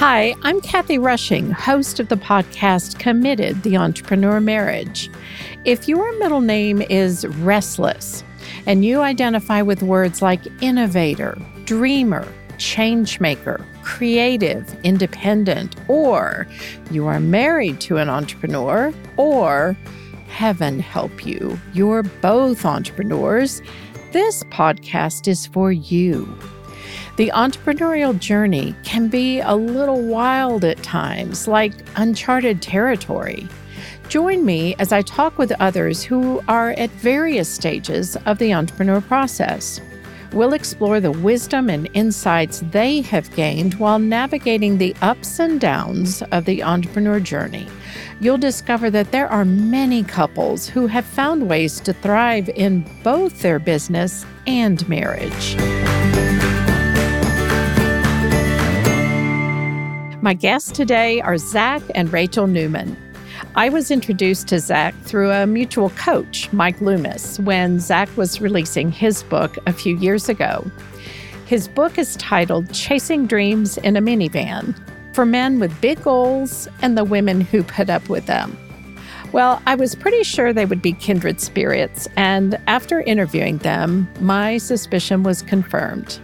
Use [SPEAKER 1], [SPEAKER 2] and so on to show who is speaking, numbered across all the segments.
[SPEAKER 1] Hi, I'm Kathy Rushing, host of the podcast Committed the Entrepreneur Marriage. If your middle name is Restless and you identify with words like innovator, dreamer, changemaker, creative, independent, or you are married to an entrepreneur, or heaven help you, you're both entrepreneurs, this podcast is for you. The entrepreneurial journey can be a little wild at times, like uncharted territory. Join me as I talk with others who are at various stages of the entrepreneur process. We'll explore the wisdom and insights they have gained while navigating the ups and downs of the entrepreneur journey. You'll discover that there are many couples who have found ways to thrive in both their business and marriage. My guests today are Zech and Rachel Newman. I was introduced to Zech through a mutual coach, Mike Loomis, when Zech was releasing his book a few years ago. His book is titled Chasing Dreams in a Minivan for men with big goals and the women who put up with them. Well, I was pretty sure they would be kindred spirits, and after interviewing them, my suspicion was confirmed.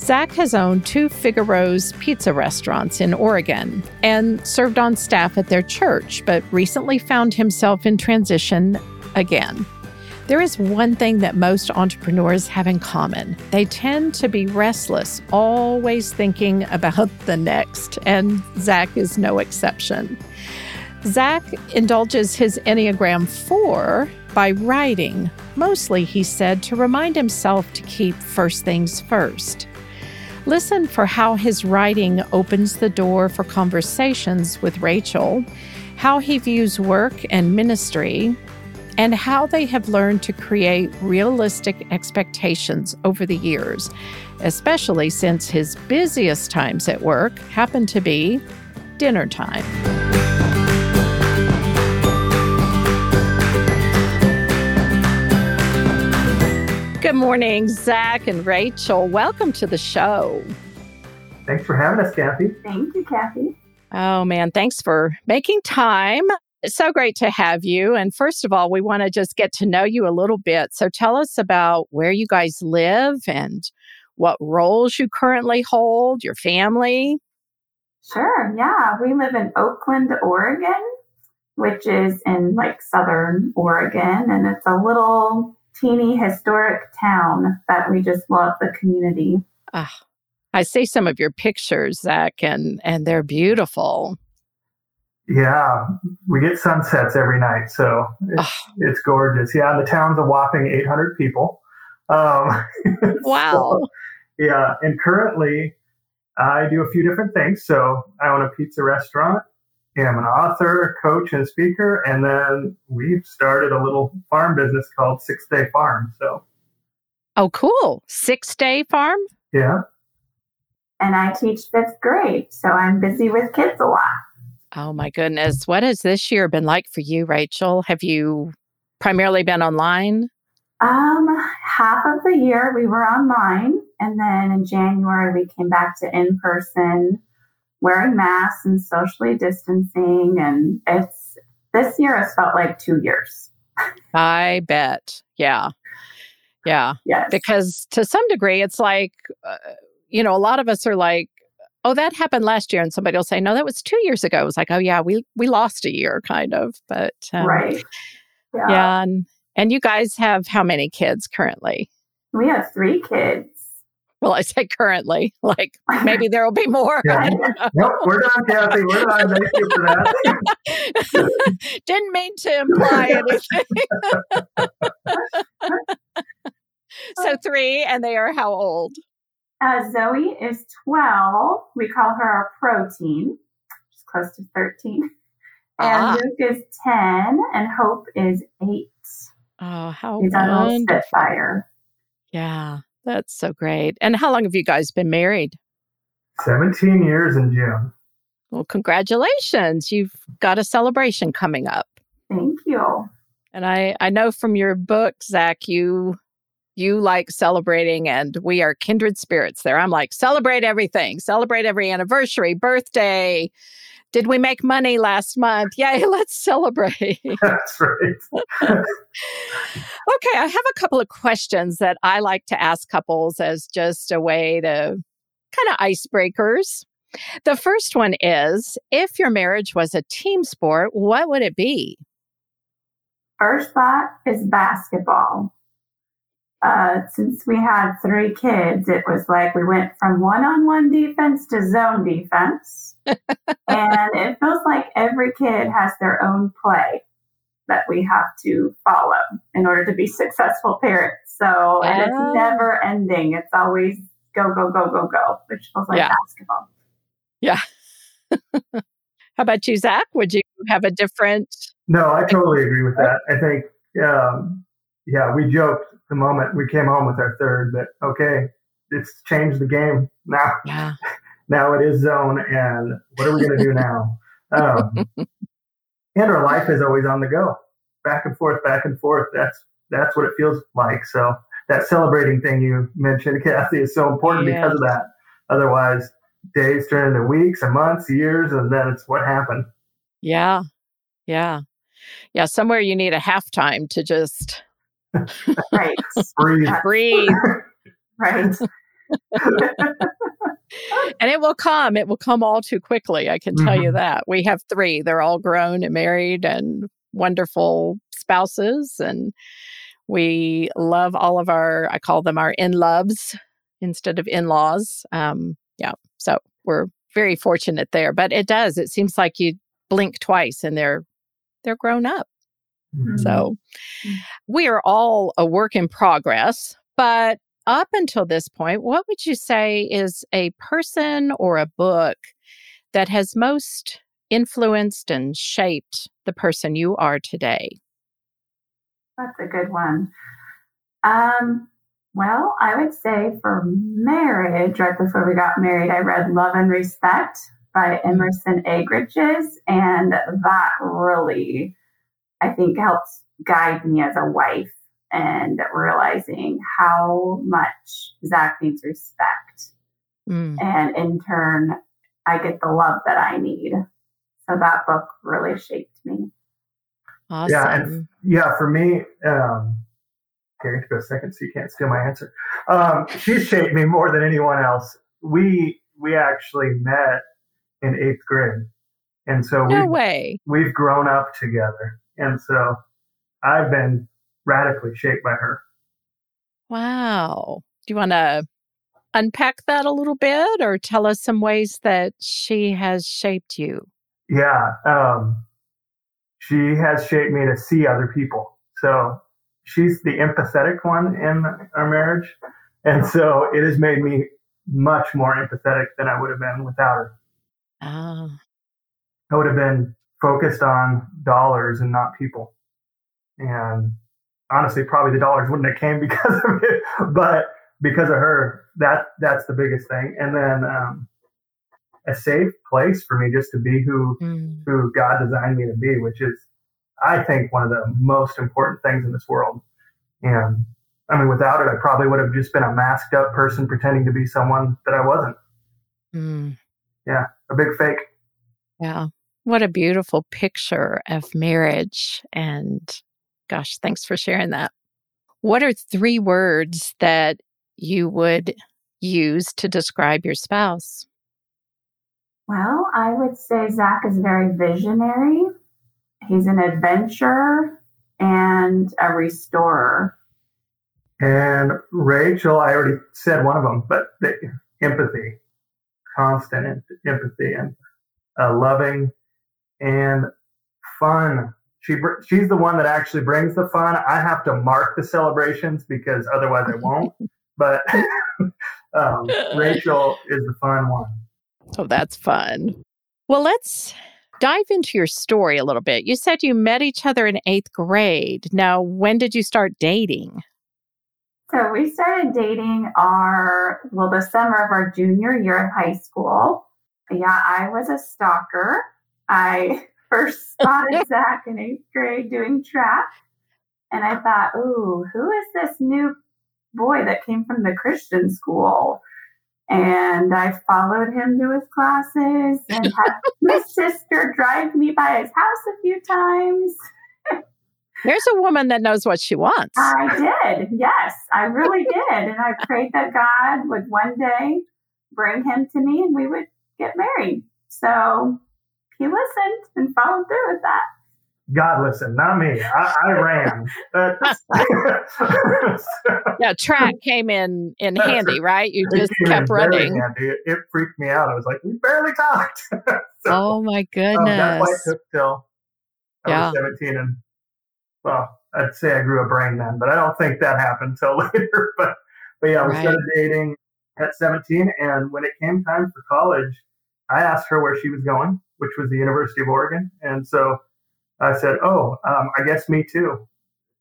[SPEAKER 1] Zech has owned two Figaro's pizza restaurants in Oregon and served on staff at their church, but recently found himself in transition again. There is one thing that most entrepreneurs have in common they tend to be restless, always thinking about the next, and Zech is no exception. Zech indulges his Enneagram 4 by writing, mostly, he said, to remind himself to keep first things first. Listen for how his writing opens the door for conversations with Rachel, how he views work and ministry, and how they have learned to create realistic expectations over the years, especially since his busiest times at work happen to be dinner time. Morning, Zech and Rachel. Welcome to the show.
[SPEAKER 2] Thanks for having us, Kathy.
[SPEAKER 3] Thank you, Kathy.
[SPEAKER 1] Oh, man. Thanks for making time. It's so great to have you. And first of all, we want to just get to know you a little bit. So tell us about where you guys live and what roles you currently hold, your family.
[SPEAKER 3] Sure. Yeah. We live in Oakland, Oregon, which is in like southern Oregon. And it's a little teeny historic town that we just love the community.
[SPEAKER 1] Ah, I see some of your pictures, Zech, and and they're beautiful.
[SPEAKER 2] Yeah, we get sunsets every night, so it's, oh. it's gorgeous. Yeah, the town's a whopping 800 people. Um,
[SPEAKER 1] wow.
[SPEAKER 2] So, yeah, and currently I do a few different things. So I own a pizza restaurant I'm an author, coach, and speaker. And then we've started a little farm business called Six Day Farm. So,
[SPEAKER 1] oh, cool. Six Day Farm?
[SPEAKER 2] Yeah.
[SPEAKER 3] And I teach fifth grade. So I'm busy with kids a lot.
[SPEAKER 1] Oh, my goodness. What has this year been like for you, Rachel? Have you primarily been online?
[SPEAKER 3] Um, half of the year we were online. And then in January, we came back to in person wearing masks and socially distancing. And it's this year has felt like two years.
[SPEAKER 1] I bet. Yeah. Yeah.
[SPEAKER 3] Yes.
[SPEAKER 1] Because to some degree, it's like, uh, you know, a lot of us are like, oh, that happened last year. And somebody will say, no, that was two years ago. It was like, oh, yeah, we, we lost a year kind of. But,
[SPEAKER 3] um, right.
[SPEAKER 1] Yeah. yeah and, and you guys have how many kids currently?
[SPEAKER 3] We have three kids.
[SPEAKER 1] Well, I say currently, like maybe there will be more.
[SPEAKER 2] Yeah. Nope, we're done, Kathy. We're done. Thank you for
[SPEAKER 1] that. Didn't mean to imply anything. so three, and they are how old?
[SPEAKER 3] Uh, Zoe is 12. We call her our protein. She's close to 13. And ah. Luke is 10, and Hope is 8.
[SPEAKER 1] Oh, how He's wonderful.
[SPEAKER 3] Spitfire.
[SPEAKER 1] Yeah. That's so great. And how long have you guys been married?
[SPEAKER 2] 17 years in June.
[SPEAKER 1] Well, congratulations. You've got a celebration coming up.
[SPEAKER 3] Thank you.
[SPEAKER 1] And I, I know from your book, Zech, you you like celebrating, and we are kindred spirits there. I'm like, celebrate everything, celebrate every anniversary, birthday. Did we make money last month? Yay, let's celebrate.
[SPEAKER 2] That's right.
[SPEAKER 1] okay, I have a couple of questions that I like to ask couples as just a way to kind of icebreakers. The first one is if your marriage was a team sport, what would it be?
[SPEAKER 3] First thought is basketball. Uh, since we had three kids, it was like we went from one on one defense to zone defense. And it feels like every kid has their own play that we have to follow in order to be successful parents. So and it's never ending. It's always go, go, go, go, go, which feels like yeah. basketball.
[SPEAKER 1] Yeah. How about you, Zech? Would you have a different?
[SPEAKER 2] No, I totally agree with that. I think, um, yeah, we joked the moment we came home with our third that, okay, it's changed the game now. Yeah. Now it is zone, and what are we going to do now? Um, and our life is always on the go, back and forth, back and forth. That's that's what it feels like. So that celebrating thing you mentioned, Kathy, is so important yeah. because of that. Otherwise, days turn into weeks and months, years, and then it's what happened.
[SPEAKER 1] Yeah. Yeah. Yeah. Somewhere you need a halftime to just
[SPEAKER 3] right.
[SPEAKER 2] breathe.
[SPEAKER 1] breathe.
[SPEAKER 3] right.
[SPEAKER 1] and it will come. It will come all too quickly. I can tell mm-hmm. you that. We have three. They're all grown and married and wonderful spouses. And we love all of our, I call them our in loves instead of in laws. Um, yeah. So we're very fortunate there. But it does. It seems like you blink twice and they're they're grown up. Mm-hmm. So mm. we are all a work in progress. But up until this point, what would you say is a person or a book that has most influenced and shaped the person you are today?
[SPEAKER 3] That's a good one. Um, well, I would say for marriage, right before we got married, I read Love and Respect by Emerson Eggerichs, and that really, I think, helps guide me as a wife and realizing how much Zech needs respect. Mm. And in turn, I get the love that I need. So that book really shaped me.
[SPEAKER 1] Awesome.
[SPEAKER 2] Yeah, and yeah, for me, um, okay, to go second so you can't steal my answer. Um, she's shaped me more than anyone else. We we actually met in eighth grade, and so
[SPEAKER 1] no
[SPEAKER 2] we've,
[SPEAKER 1] way
[SPEAKER 2] we've grown up together, and so I've been radically shaped by her.
[SPEAKER 1] Wow. Do you want to unpack that a little bit or tell us some ways that she has shaped you?
[SPEAKER 2] Yeah. Um, she has shaped me to see other people. So she's the empathetic one in our marriage. And so it has made me much more empathetic than I would have been without her.
[SPEAKER 1] Oh.
[SPEAKER 2] I would have been focused on dollars and not people. And honestly, probably the dollars wouldn't have came because of it, but because of her, that that's the biggest thing. And then um, a safe place for me just to be who mm. who God designed me to be, which is, I think, one of the most important things in this world. And I mean, without it, I probably would have just been a masked up person pretending to be someone that I wasn't.
[SPEAKER 1] Mm.
[SPEAKER 2] Yeah, a big fake.
[SPEAKER 1] Yeah. What a beautiful picture of marriage and Gosh, thanks for sharing that. What are three words that you would use to describe your spouse?
[SPEAKER 3] Well, I would say Zech is very visionary. He's an adventurer and a restorer.
[SPEAKER 2] And Rachel, I already said one of them, but the empathy, constant empathy, and uh, loving and fun she she's the one that actually brings the fun. I have to mark the celebrations because otherwise I won't. but um, Rachel is the fun one.
[SPEAKER 1] Oh, that's fun. Well, let's dive into your story a little bit. You said you met each other in eighth grade. Now, when did you start dating?
[SPEAKER 3] So we started dating our well the summer of our junior year of high school. Yeah, I was a stalker. I first spotted Zech in eighth grade doing track. And I thought, ooh, who is this new boy that came from the Christian school. And I followed him to his classes and had my sister drive me by his house a few times.
[SPEAKER 1] There's a woman that knows what she wants.
[SPEAKER 3] I did. Yes, I really did. And I prayed that God would one day bring him to me and we would get married. So he listened and followed through with that.
[SPEAKER 2] God listened, not me. I, I ran.
[SPEAKER 1] yeah, track came in in handy, right? You just kept running.
[SPEAKER 2] It, it, freaked me out. I was like, we barely talked. so,
[SPEAKER 1] oh my goodness! Um,
[SPEAKER 2] that flight took till I yeah. was seventeen, and well, I'd say I grew a brain then, but I don't think that happened till later. But but yeah, we right. started dating at seventeen, and when it came time for college, I asked her where she was going, which was the University of Oregon, and so I said, "Oh, um, I guess me too."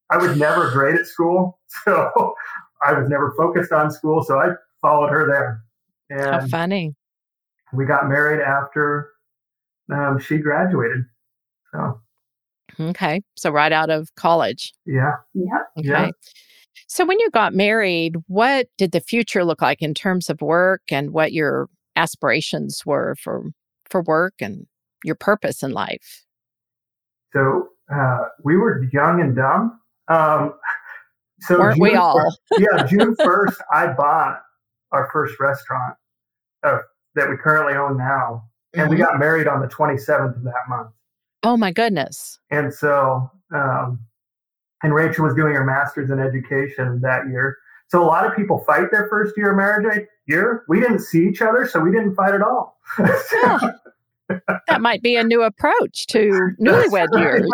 [SPEAKER 2] I was never great at school, so I was never focused on school, so I followed her there.
[SPEAKER 1] And How funny!
[SPEAKER 2] We got married after um, she graduated. So
[SPEAKER 1] okay, so right out of college.
[SPEAKER 2] Yeah.
[SPEAKER 3] Yep.
[SPEAKER 1] Okay. Yeah. So when you got married, what did the future look like in terms of work and what your aspirations were for for work and your purpose in life?
[SPEAKER 2] So uh, we were young and dumb. Um,
[SPEAKER 1] so weren't June we all?
[SPEAKER 2] 1st, yeah, June first, I bought our first restaurant uh, that we currently own now, and mm-hmm. we got married on the twenty seventh of that month.
[SPEAKER 1] Oh my goodness!
[SPEAKER 2] And so, um, and Rachel was doing her master's in education that year. So a lot of people fight their first year of marriage year. We didn't see each other, so we didn't fight at all.
[SPEAKER 1] yeah that might be a new approach to newlywed years.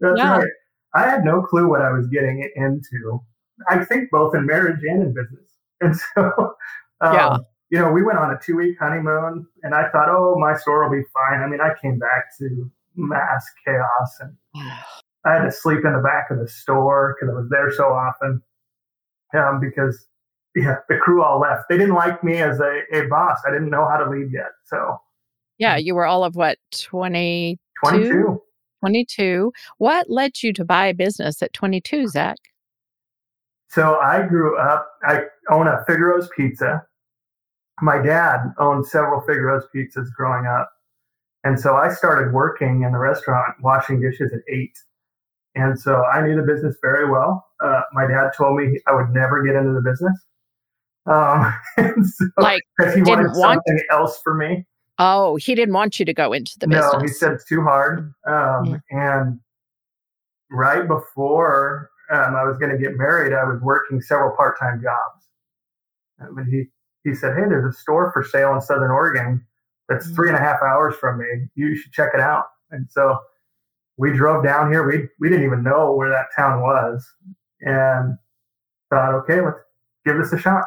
[SPEAKER 2] That's yeah. right. I had no clue what I was getting into. I think both in marriage and in business. And so, um, yeah. you know, we went on a two week honeymoon and I thought, oh, my store will be fine. I mean, I came back to mass chaos and I had to sleep in the back of the store because I was there so often. Um, because yeah, the crew all left. They didn't like me as a, a boss. I didn't know how to lead yet. So
[SPEAKER 1] yeah, you were all of what, 22?
[SPEAKER 2] 22.
[SPEAKER 1] 22. What led you to buy a business at 22, Zech?
[SPEAKER 2] So I grew up, I own a Figaro's Pizza. My dad owned several Figaro's pizzas growing up. And so I started working in the restaurant, washing dishes at eight. And so I knew the business very well. Uh, my dad told me I would never get into the business. Um, so,
[SPEAKER 1] like,
[SPEAKER 2] he wanted something else for me.
[SPEAKER 1] Oh, he didn't want you to go into the business.
[SPEAKER 2] No, he said it's too hard. Um, And right before um, I was going to get married, I was working several part-time jobs. And he he said, "Hey, there's a store for sale in Southern Oregon that's three and a half hours from me. You should check it out." And so we drove down here. We we didn't even know where that town was, and thought, "Okay, let's give this a shot."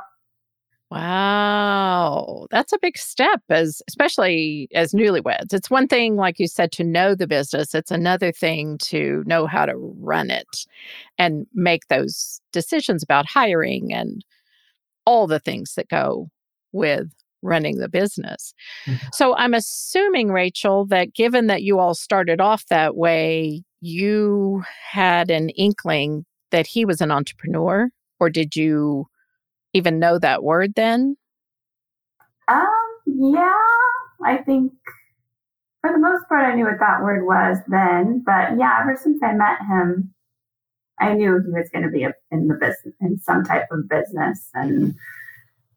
[SPEAKER 1] Wow, that's a big step as especially as newlyweds. It's one thing like you said to know the business, it's another thing to know how to run it and make those decisions about hiring and all the things that go with running the business. Mm-hmm. So I'm assuming Rachel that given that you all started off that way, you had an inkling that he was an entrepreneur or did you even know that word then?
[SPEAKER 3] Um, yeah, I think for the most part, I knew what that word was then. But yeah, ever since I met him, I knew he was going to be in the business, in some type of business, and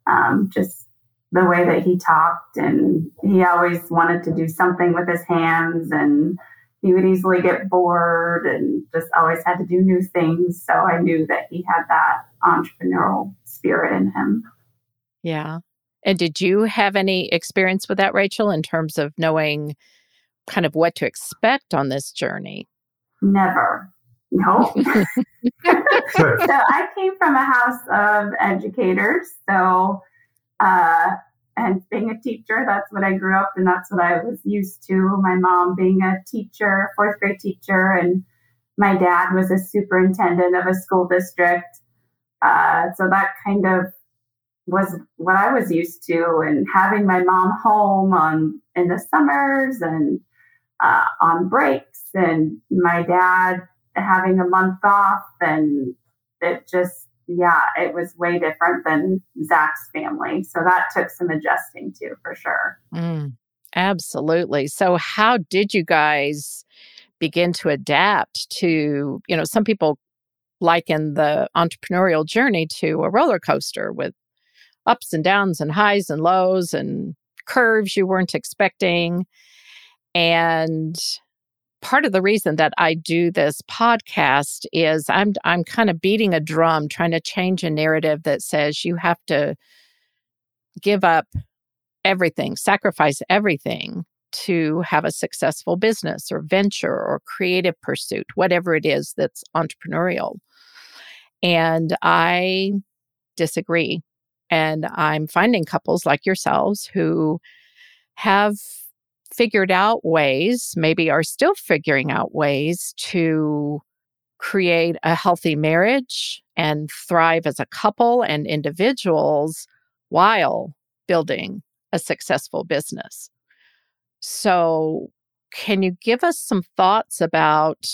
[SPEAKER 3] um, just the way that he talked, and he always wanted to do something with his hands, and he would easily get bored, and just always had to do new things. So I knew that he had that entrepreneurial spirit in him.
[SPEAKER 1] Yeah. And did you have any experience with that, Rachel, in terms of knowing kind of what to expect on this journey?
[SPEAKER 3] Never. No. so I came from a house of educators. So, uh, and being a teacher, that's what I grew up and that's what I was used to. My mom being a teacher, fourth grade teacher, and my dad was a superintendent of a school district. Uh, so that kind of was what I was used to, and having my mom home on in the summers and uh, on breaks, and my dad having a month off, and it just yeah, it was way different than Zech's family. So that took some adjusting to for sure.
[SPEAKER 1] Mm, absolutely. So, how did you guys begin to adapt to, you know, some people liken the entrepreneurial journey to a roller coaster with ups and downs and highs and lows and curves you weren't expecting. And part of the reason that I do this podcast is I'm I'm kind of beating a drum trying to change a narrative that says you have to give up everything, sacrifice everything to have a successful business or venture or creative pursuit, whatever it is that's entrepreneurial. And I disagree. And I'm finding couples like yourselves who have figured out ways, maybe are still figuring out ways to create a healthy marriage and thrive as a couple and individuals while building a successful business. So, can you give us some thoughts about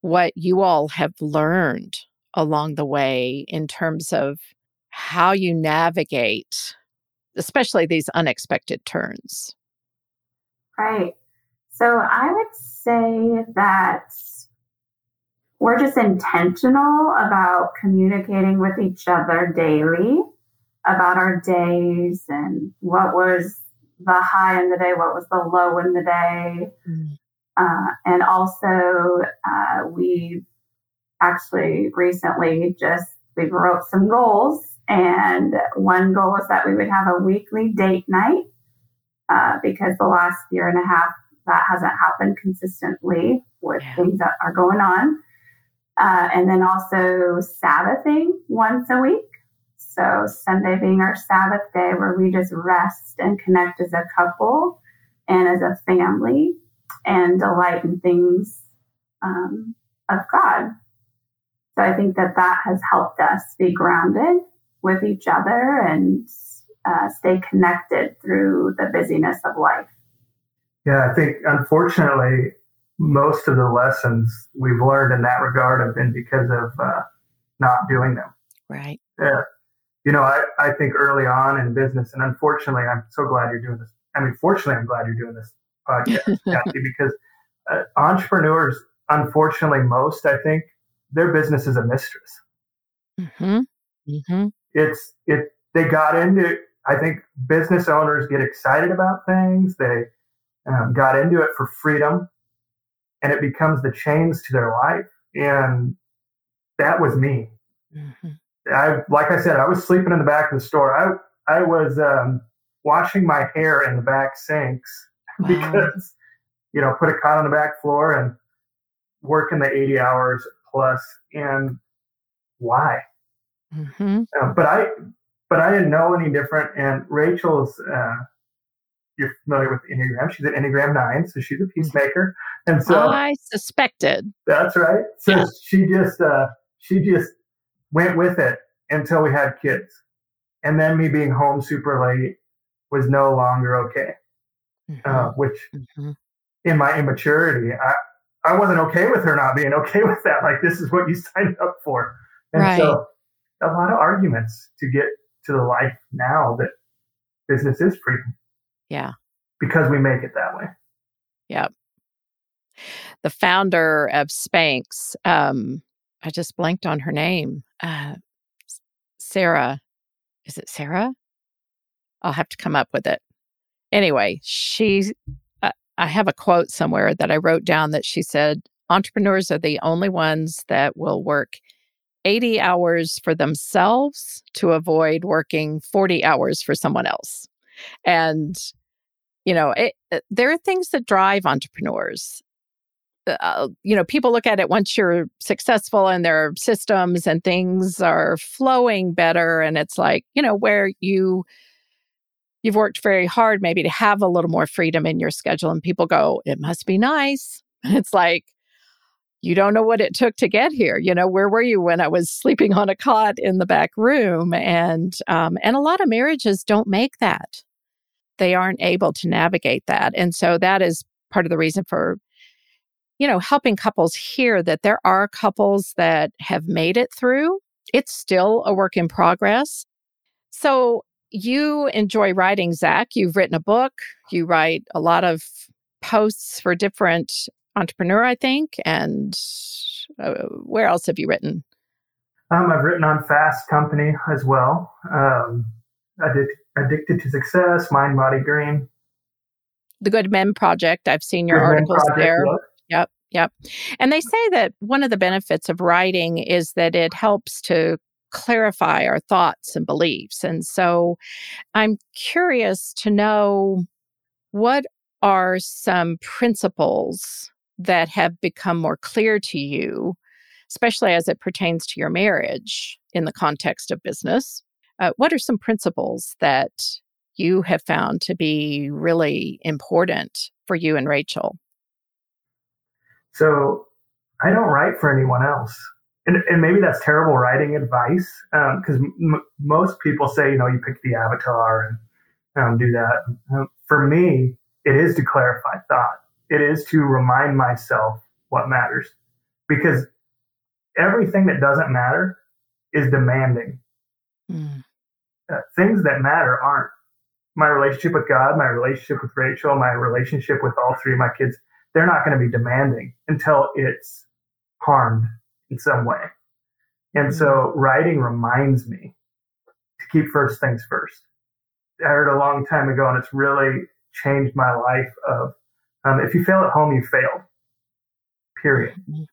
[SPEAKER 1] what you all have learned along the way in terms of how you navigate, especially these unexpected turns?
[SPEAKER 3] Right. So I would say that we're just intentional about communicating with each other daily about our days and what was the high in the day, what was the low in the day. Mm. Uh, and also, uh, we actually recently just we wrote some goals, and one goal is that we would have a weekly date night uh, because the last year and a half that hasn't happened consistently with yeah. things that are going on. Uh, and then also Sabbathing once a week. So Sunday being our Sabbath day where we just rest and connect as a couple and as a family and delight in things um, of God. So I think that that has helped us be grounded with each other and uh, stay connected through the busyness of life.
[SPEAKER 2] Yeah, I think unfortunately, most of the lessons we've learned in that regard have been because of uh, not doing them.
[SPEAKER 1] Right.
[SPEAKER 2] Yeah. You know, I, I think early on in business, and unfortunately, I'm so glad you're doing this. I mean, fortunately, I'm glad you're doing this podcast, Kathy, because uh, entrepreneurs, unfortunately, most, I think, their business is a mistress. Mm-hmm. Mm-hmm. It's, it, they got into I think business owners get excited about things. They um, got into it for freedom, and it becomes the chains to their life. And that was me. Mm-hmm. I, like I said, I was sleeping in the back of the store. I, I was um, washing my hair in the back sinks wow. because, you know, put a cot on the back floor and working the 80 hours plus. And why? Mm-hmm. Uh, but I, but I didn't know any different. And Rachel's, uh, you're familiar with Enneagram. She's an Enneagram nine, so she's a peacemaker. And so
[SPEAKER 1] I suspected.
[SPEAKER 2] That's right. So yeah. she just, uh, she just went with it until we had kids. And then me being home super late was no longer okay. Mm-hmm. Uh, which mm-hmm. in my immaturity, I, I wasn't okay with her not being okay with that. Like, this is what you signed up for. And right. so a lot of arguments to get to the life now that business is freedom.
[SPEAKER 1] Yeah.
[SPEAKER 2] Because we make it that way.
[SPEAKER 1] Yep. The founder of Spanx, um, I just blanked on her name. Uh, Sarah. Is it Sarah? I'll have to come up with it. Anyway, she, I have a quote somewhere that I wrote down that she said, entrepreneurs are the only ones that will work 80 hours for themselves to avoid working 40 hours for someone else. And, you know, it, it, there are things that drive entrepreneurs. Uh, uh, you know, people look at it once you're successful and their systems and things are flowing better. And it's like, you know, where you, you've worked very hard maybe to have a little more freedom in your schedule and people go it must be nice it's like you don't know what it took to get here. You know, where were you when I was sleeping on a cot in the back room? And um, and a lot of marriages don't make that. They aren't able to navigate that, and so that is part of the reason for you know helping couples hear that there are couples that have made it through it's still a work in progress. So you enjoy writing, Zech. You've written a book, you write a lot of posts for different entrepreneur, I think. And uh, where else have you written?
[SPEAKER 2] Um, I've written on Fast Company as well. Um, Addic- Addicted to Success, Mind Body Green.
[SPEAKER 1] The Good Men Project. I've seen your Good articles there. Yep. Yep. And they say that one of the benefits of writing is that it helps to clarify our thoughts and beliefs. And so I'm curious to know what are some principles that have become more clear to you, especially as it pertains to your marriage in the context of business? Uh, what are some principles that you have found to be really important for you and Rachel?
[SPEAKER 2] So I don't write for anyone else. And, and maybe that's terrible writing advice because um, m- most people say, you know, you pick the avatar and um, do that. Um, for me, it is to clarify thought. It is to remind myself what matters because everything that doesn't matter is demanding. Mm. Uh, things that matter aren't. My relationship with God, my relationship with Rachel, my relationship with all three of my kids, they're not going to be demanding until it's harmed in some way. And mm-hmm. so writing reminds me to keep first things first. I heard a long time ago, and it's really changed my life. Of um, if you fail at home, you failed. Period. Mm-hmm.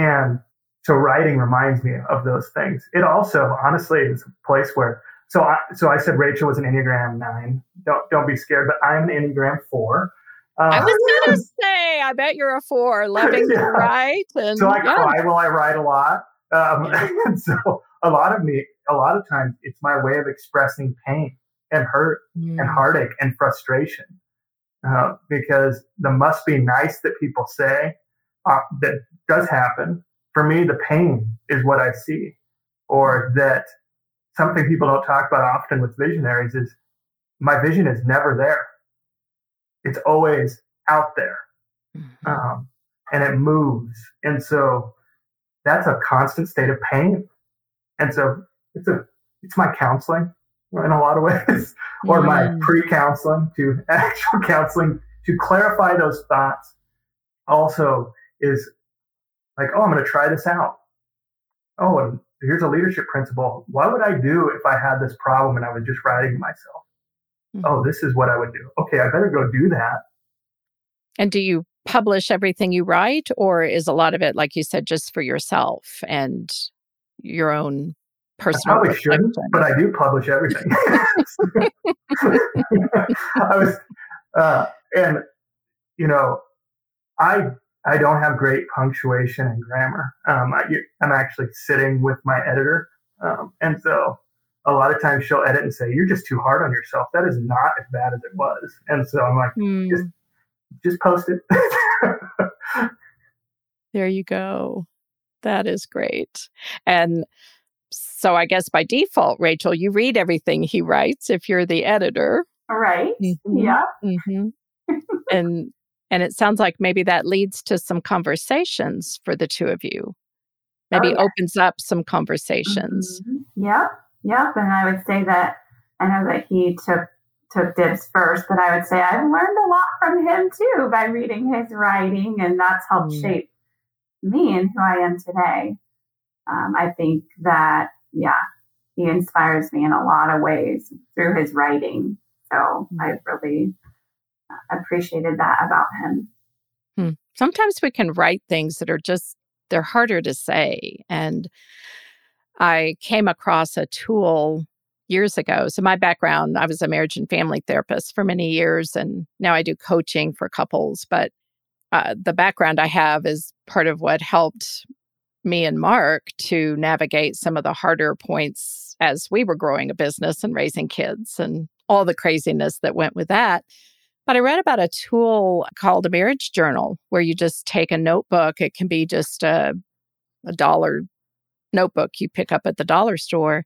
[SPEAKER 2] And so writing reminds me of those things. It also, honestly, is a place where. So I so I said Rachel was an Enneagram nine. Don't don't be scared, but I'm an Enneagram four.
[SPEAKER 1] Uh, I was gonna say, I bet you're a four, loving yeah. to write. And,
[SPEAKER 2] so I yeah. cry while I write a lot. Um, and so a lot of me, a lot of times, it's my way of expressing pain and hurt mm. and heartache and frustration. Uh, because the must be nice that people say uh, that does happen. For me, the pain is what I see, or that something people don't talk about often with visionaries is my vision is never there it's always out there mm-hmm. um, and it moves. And so that's a constant state of pain. And so it's a it's my counseling in a lot of ways, or mm. my pre-counseling to actual counseling to clarify those thoughts. Also, is like, oh, I'm going to try this out. Oh, and here's a leadership principle. What would I do if I had this problem and I was just writing myself? Mm-hmm. Oh, this is what I would do. Okay, I better go do that.
[SPEAKER 1] And do you publish everything you write, or is a lot of it, like you said, just for yourself and your own personal?
[SPEAKER 2] I probably shouldn't, but I do publish everything. I was, uh, and you know, I I don't have great punctuation and grammar. Um, I, am actually sitting with my editor, um, and so a lot of times she'll edit and say, "You're just too hard on yourself. That is not as bad as it was." And so I'm like, mm. just just post it.
[SPEAKER 1] there you go. That is great. And so I guess by default, Rachel, you read everything he writes if you're the editor.
[SPEAKER 3] Right. Mm-hmm. Yeah. Mm-hmm.
[SPEAKER 1] and and it sounds like maybe that leads to some conversations for the two of you. Maybe oh, yeah. opens up some conversations.
[SPEAKER 3] Mm-hmm. Yeah. Yep. And I would say that I know that he took took dibs first, but I would say I've learned a lot from him too by reading his writing, and that's helped mm. shape me and who I am today. Um, I think that yeah, he inspires me in a lot of ways through his writing. So mm. I really uh, appreciated that about him.
[SPEAKER 1] Hmm. Sometimes we can write things that are just they're harder to say and I came across a tool years ago. So, my background, I was a marriage and family therapist for many years, and now I do coaching for couples. But uh, the background I have is part of what helped me and Mark to navigate some of the harder points as we were growing a business and raising kids and all the craziness that went with that. But I read about a tool called a marriage journal where you just take a notebook. It can be just a, a dollar notebook you pick up at the dollar store.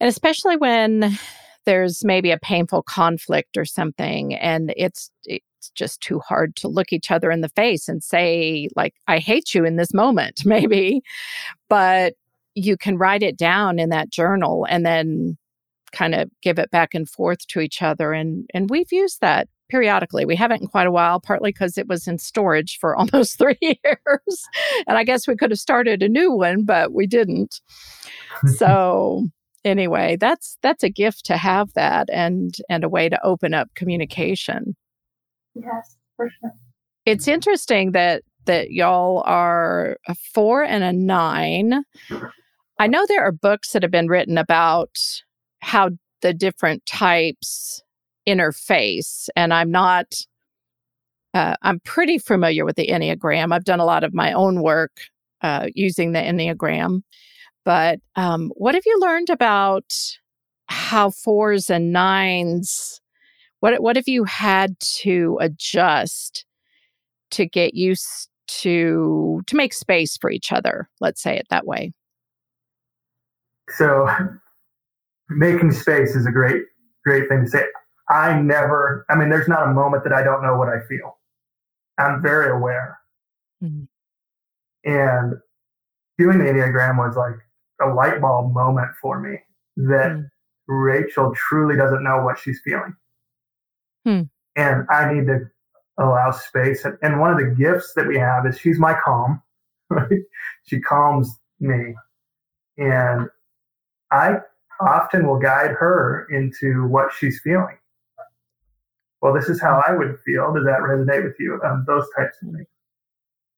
[SPEAKER 1] And especially when there's maybe a painful conflict or something and it's it's just too hard to look each other in the face and say like I hate you in this moment maybe. But you can write it down in that journal and then kind of give it back and forth to each other and and we've used that periodically. We haven't in quite a while partly because it was in storage for almost three years. And i guess we could have started a new one but we didn't. So anyway that's that's a gift to have that and and a way to open up communication.
[SPEAKER 3] Yes for sure.
[SPEAKER 1] It's interesting that that y'all are a four and a nine. I know there are books that have been written about how the different types interface. And I'm not, uh, I'm pretty familiar with the Enneagram. I've done a lot of my own work uh, using the Enneagram. But um, what have you learned about how fours and nines? What what have you had to adjust to get used to to make space for each other? Let's say it that way.
[SPEAKER 2] So making space is a great, great thing to say. I never, I mean, there's not a moment that I don't know what I feel. I'm very aware. Mm-hmm. And doing the Enneagram was like a light bulb moment for me that mm. Rachel truly doesn't know what she's feeling. Mm. And I need to allow space. And, and one of the gifts that we have is she's my calm, right? She calms me. And I often will guide her into what she's feeling. Well, this is how I would feel. Does that resonate with you? Um, those types of things.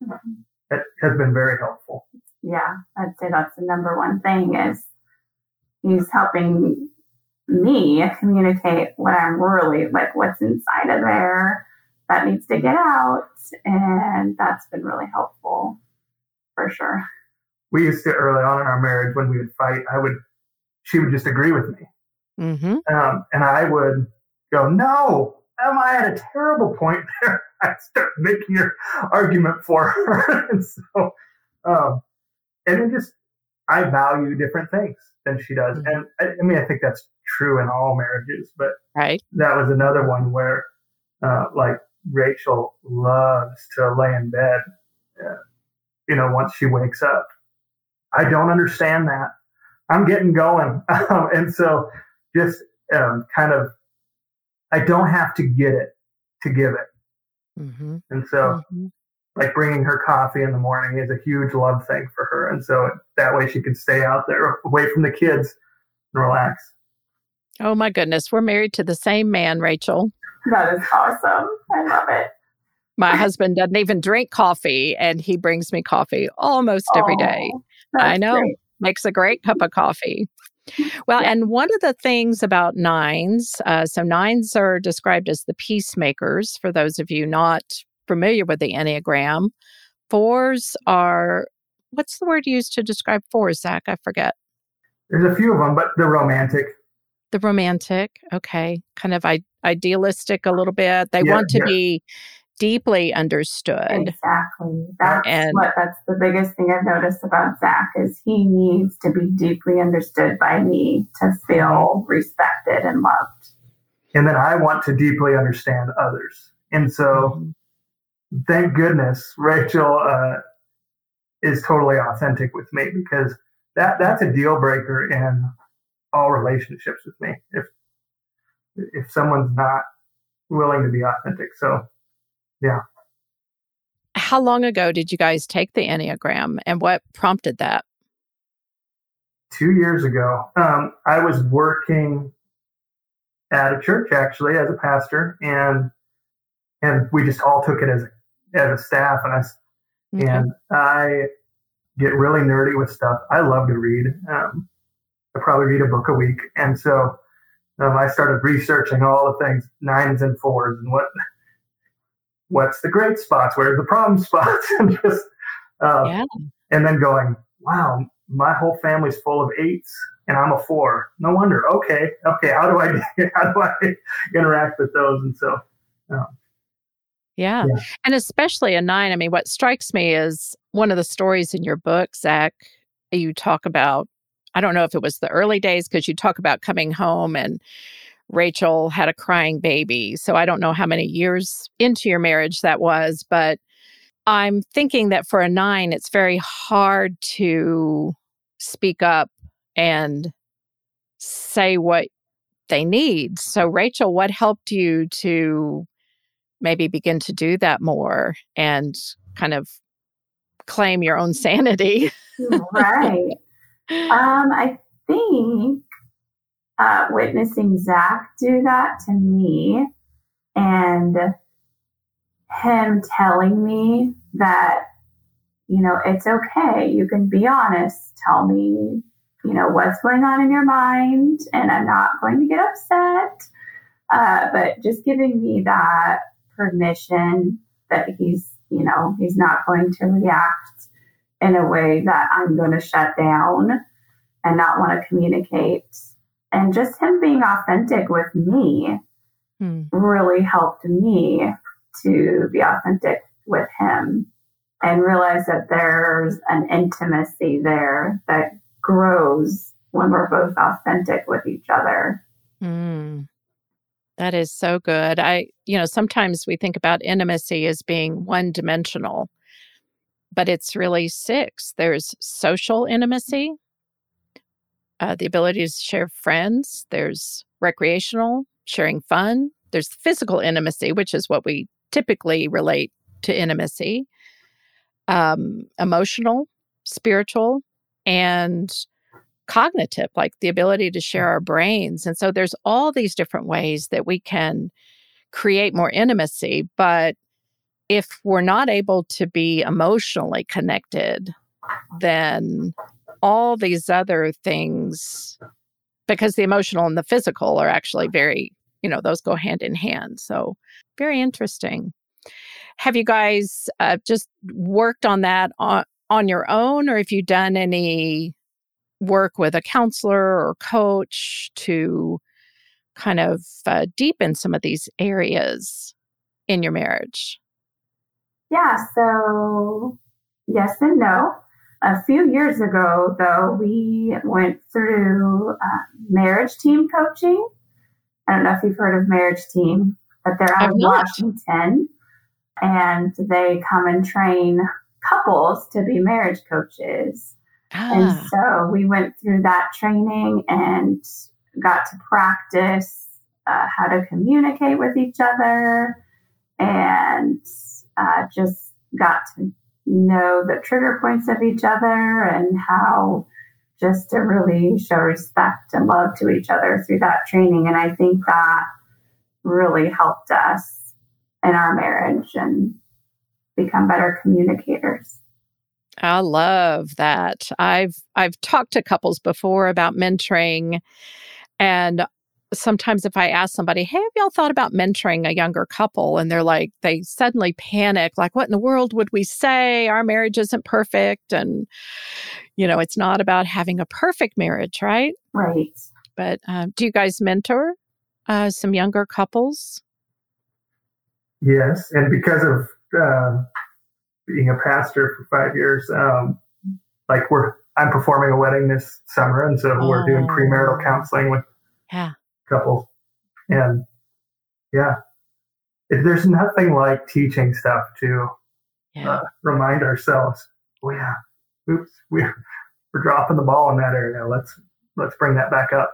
[SPEAKER 2] Mm-hmm. It has been very helpful.
[SPEAKER 3] Yeah, I'd say that's the number one thing is he's helping me communicate what I'm really like, what's inside of there that needs to get out. And that's been really helpful for sure.
[SPEAKER 2] We used to early on in our marriage when we would fight, I would she would just agree with me. Mm-hmm. Um, and I would go, no, am I at a terrible point there? I start making her argument for her. and so, um, and it just, I value different things than she does. Mm-hmm. And I, I, mean, I think that's true in all marriages, but
[SPEAKER 1] right.
[SPEAKER 2] that was another one where, uh, like Rachel loves to lay in bed, uh, you know, once she wakes up. I don't understand that. I'm getting going. Um, and so just um, kind of, I don't have to get it to give it. Mm-hmm. And so, mm-hmm. like bringing her coffee in the morning is a huge love thing for her. And so that way she can stay out there away from the kids and relax.
[SPEAKER 1] Oh my goodness. We're married to the same man, Rachel.
[SPEAKER 3] That is awesome. I love it.
[SPEAKER 1] My husband doesn't even drink coffee and he brings me coffee almost every day. I know. Great makes a great cup of coffee. Well, yeah. and one of the things about nines, uh, so nines are described as the peacemakers for those of you not familiar with the Enneagram. Fours are, what's the word used to describe fours, Zech? I forget.
[SPEAKER 2] There's a few of them, but the romantic.
[SPEAKER 1] The romantic, okay. Kind of I- idealistic a little bit. They yeah, want to yeah. be deeply understood.
[SPEAKER 3] Exactly. That's and, what that's the biggest thing I've noticed about Zech is he needs to be deeply understood by me to feel respected and loved.
[SPEAKER 2] And then I want to deeply understand others. And so mm-hmm. thank goodness Rachel uh, is totally authentic with me because that that's a deal breaker in all relationships with me. If if someone's not willing to be authentic. So yeah.
[SPEAKER 1] How long ago did you guys take the Enneagram and what prompted that?
[SPEAKER 2] Two years ago. Um, I was working at a church actually as a pastor and and we just all took it as as a staff and I okay. and I get really nerdy with stuff. I love to read. Um, I probably read a book a week, and so um, I started researching all the things nines and fours and what what's the great spots, where's the problem spots, and just uh, yeah. and then going, wow, my whole family's full of eights and I'm a four. No wonder. Okay, okay. How do I how do I interact with those? And so,
[SPEAKER 1] um, yeah. yeah. and especially a nine. I mean, what strikes me is one of the stories in your book, Zech. You talk about. I don't know if it was the early days because you talk about coming home and Rachel had a crying baby. So I don't know how many years into your marriage that was, but I'm thinking that for a nine, it's very hard to speak up and say what they need. So, Rachel, what helped you to maybe begin to do that more and kind of claim your own sanity?
[SPEAKER 3] right. Um, I think uh, witnessing Zech do that to me and him telling me that, you know, it's okay. You can be honest. Tell me, you know, what's going on in your mind, and I'm not going to get upset. Uh, but just giving me that permission that he's, you know, he's not going to react in a way that I'm going to shut down and not want to communicate. And just him being authentic with me hmm. really helped me to be authentic with him and realize that there's an intimacy there that grows when we're both authentic with each other.
[SPEAKER 1] Mm. That is so good. I, you know, sometimes we think about intimacy as being one dimensional, but it's really six. There's social intimacy, uh, the ability to share friends, there's recreational, sharing fun, there's physical intimacy, which is what we typically relate to intimacy, um, emotional, spiritual, and cognitive, like the ability to share our brains. And so there's all these different ways that we can create more intimacy. But if we're not able to be emotionally connected, then all these other things, because the emotional and the physical are actually very, you know, those go hand in hand. So very interesting. Have you guys uh, just worked on that on, on your own, or have you done any work with a counselor or coach to kind of uh, deepen some of these areas in your marriage?
[SPEAKER 3] Yeah, so yes and no. A few years ago, though, we went through uh, marriage team coaching. I don't know if you've heard of marriage team, but they're out of Washington and they come and train couples to be marriage coaches. Ah. And so we went through that training and got to practice uh, how to communicate with each other and uh, just got to know the trigger points of each other and how just to really show respect and love to each other through that training. And I think that really helped us in our marriage and become better communicators.
[SPEAKER 1] I love that. I've I've talked to couples before about mentoring and sometimes if I ask somebody, "Hey, have y'all thought about mentoring a younger couple?" and they're like they suddenly panic like what in the world would we say? Our marriage isn't perfect and you know, it's not about having a perfect marriage, right?
[SPEAKER 3] Right.
[SPEAKER 1] But uh, do you guys mentor uh, some younger couples?
[SPEAKER 2] Yes, and because of uh, being a pastor for five years, um, like we're I'm performing a wedding this summer, and so oh. we're doing premarital oh. counseling with
[SPEAKER 1] yeah.
[SPEAKER 2] Couples, and yeah, it, there's nothing like teaching stuff to yeah. uh, remind ourselves. Oh yeah, oops, we're we're dropping the ball in that area. Let's let's bring that back up.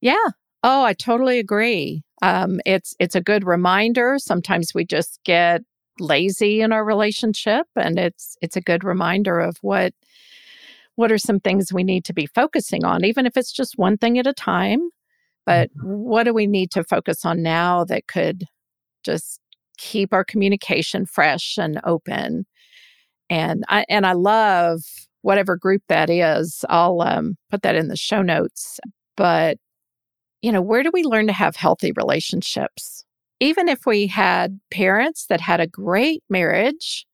[SPEAKER 1] Yeah. Oh, I totally agree. Um, it's it's a good reminder. Sometimes we just get lazy in our relationship and it's it's a good reminder of what what are some things we need to be focusing on even if it's just one thing at a time but mm-hmm. what do we need to focus on now that could just keep our communication fresh and open? And i and i love whatever group that is. I'll um, put that in the show notes. But you know where do we learn to have healthy relationships? Even if we had parents that had a great marriage,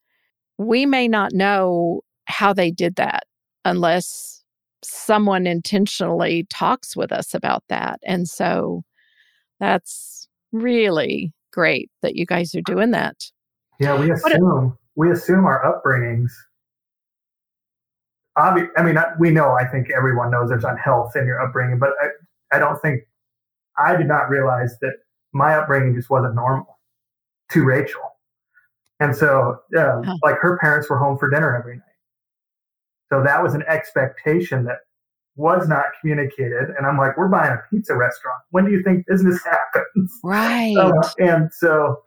[SPEAKER 1] we may not know how they did that unless someone intentionally talks with us about that. And so that's really great that you guys are uh, doing that.
[SPEAKER 2] Yeah, we assume we assume our upbringings. Obvi- I mean, we know. I think everyone knows there's unhealth in your upbringing, but I, I don't think I did not realize that my upbringing just wasn't normal to Rachel. And so, huh. like her parents were home for dinner every night. So that was an expectation that was not communicated. And I'm like, we're buying a pizza restaurant. When do you think business happens?
[SPEAKER 1] Right.
[SPEAKER 2] Uh, and so,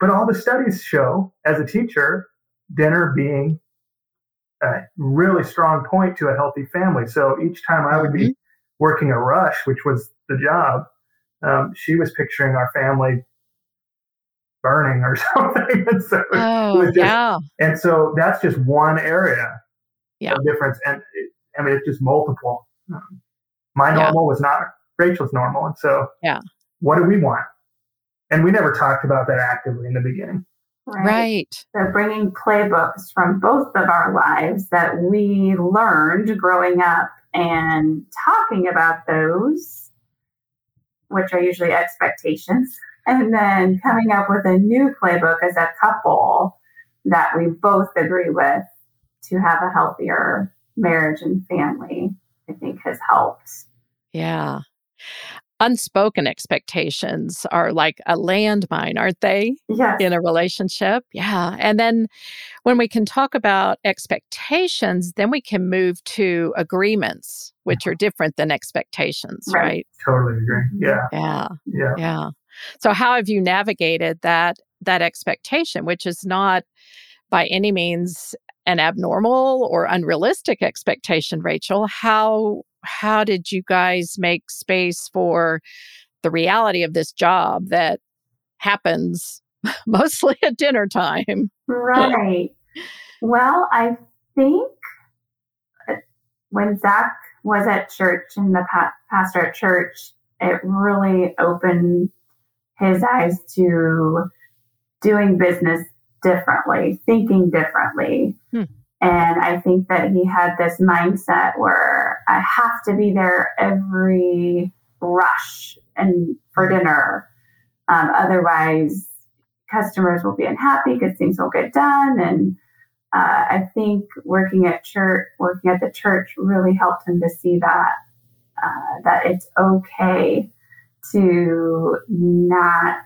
[SPEAKER 2] but all the studies show as a teacher, dinner being a really strong point to a healthy family. So each time I would be mm-hmm. working a rush, which was the job, um, she was picturing our family burning or something. and so
[SPEAKER 1] oh, just, yeah.
[SPEAKER 2] And so that's just one area
[SPEAKER 1] yeah.
[SPEAKER 2] of difference. And it, I mean, it's just multiple. My normal yeah. was not Rachel's normal. And so
[SPEAKER 1] yeah.
[SPEAKER 2] what do we want? And we never talked about that actively in the beginning.
[SPEAKER 1] Right. right.
[SPEAKER 3] So bringing playbooks from both of our lives that we learned growing up and talking about those, which are usually expectations, and then coming up with a new playbook as a couple that we both agree with to have a healthier marriage and family, I think has helped.
[SPEAKER 1] Yeah unspoken expectations are like a landmine, aren't they?
[SPEAKER 3] Yes.
[SPEAKER 1] In a relationship. Yeah. And then when we can talk about expectations, then we can move to agreements, which are different than expectations, right? right?
[SPEAKER 2] Totally agree. Mm-hmm. Yeah.
[SPEAKER 1] Yeah.
[SPEAKER 2] Yeah.
[SPEAKER 1] Yeah. So how have you navigated that that expectation, which is not by any means an abnormal or unrealistic expectation, Rachel? How how did you guys make space for the reality of this job that happens mostly at dinner time?
[SPEAKER 3] Right. well, I think uh, when Zech was at church and the pa- pastor at church, it really opened his eyes to doing business differently, thinking differently. Hmm. And I think that he had this mindset where I have to be there every rush and for dinner. Um, otherwise, customers will be unhappy because things won't get done. And uh, I think working at church, working at the church, really helped him to see that uh, that it's okay to not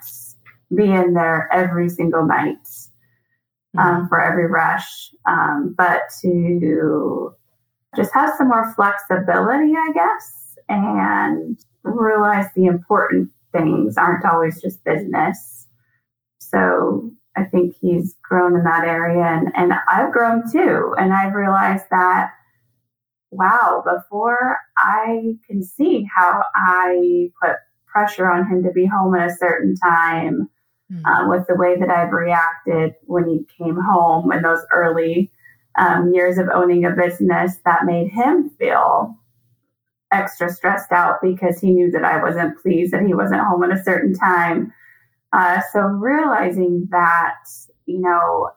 [SPEAKER 3] be in there every single night um, for every rush, um, but to just have some more flexibility, I guess, and realize the important things aren't always just business. So I think he's grown in that area, and, and I've grown too. And I've realized that, wow, before I can see how I put pressure on him to be home at a certain time mm-hmm. uh, with the way that I've reacted when he came home in those early um, years of owning a business that made him feel extra stressed out because he knew that I wasn't pleased that he wasn't home at a certain time. Uh, so realizing that, you know,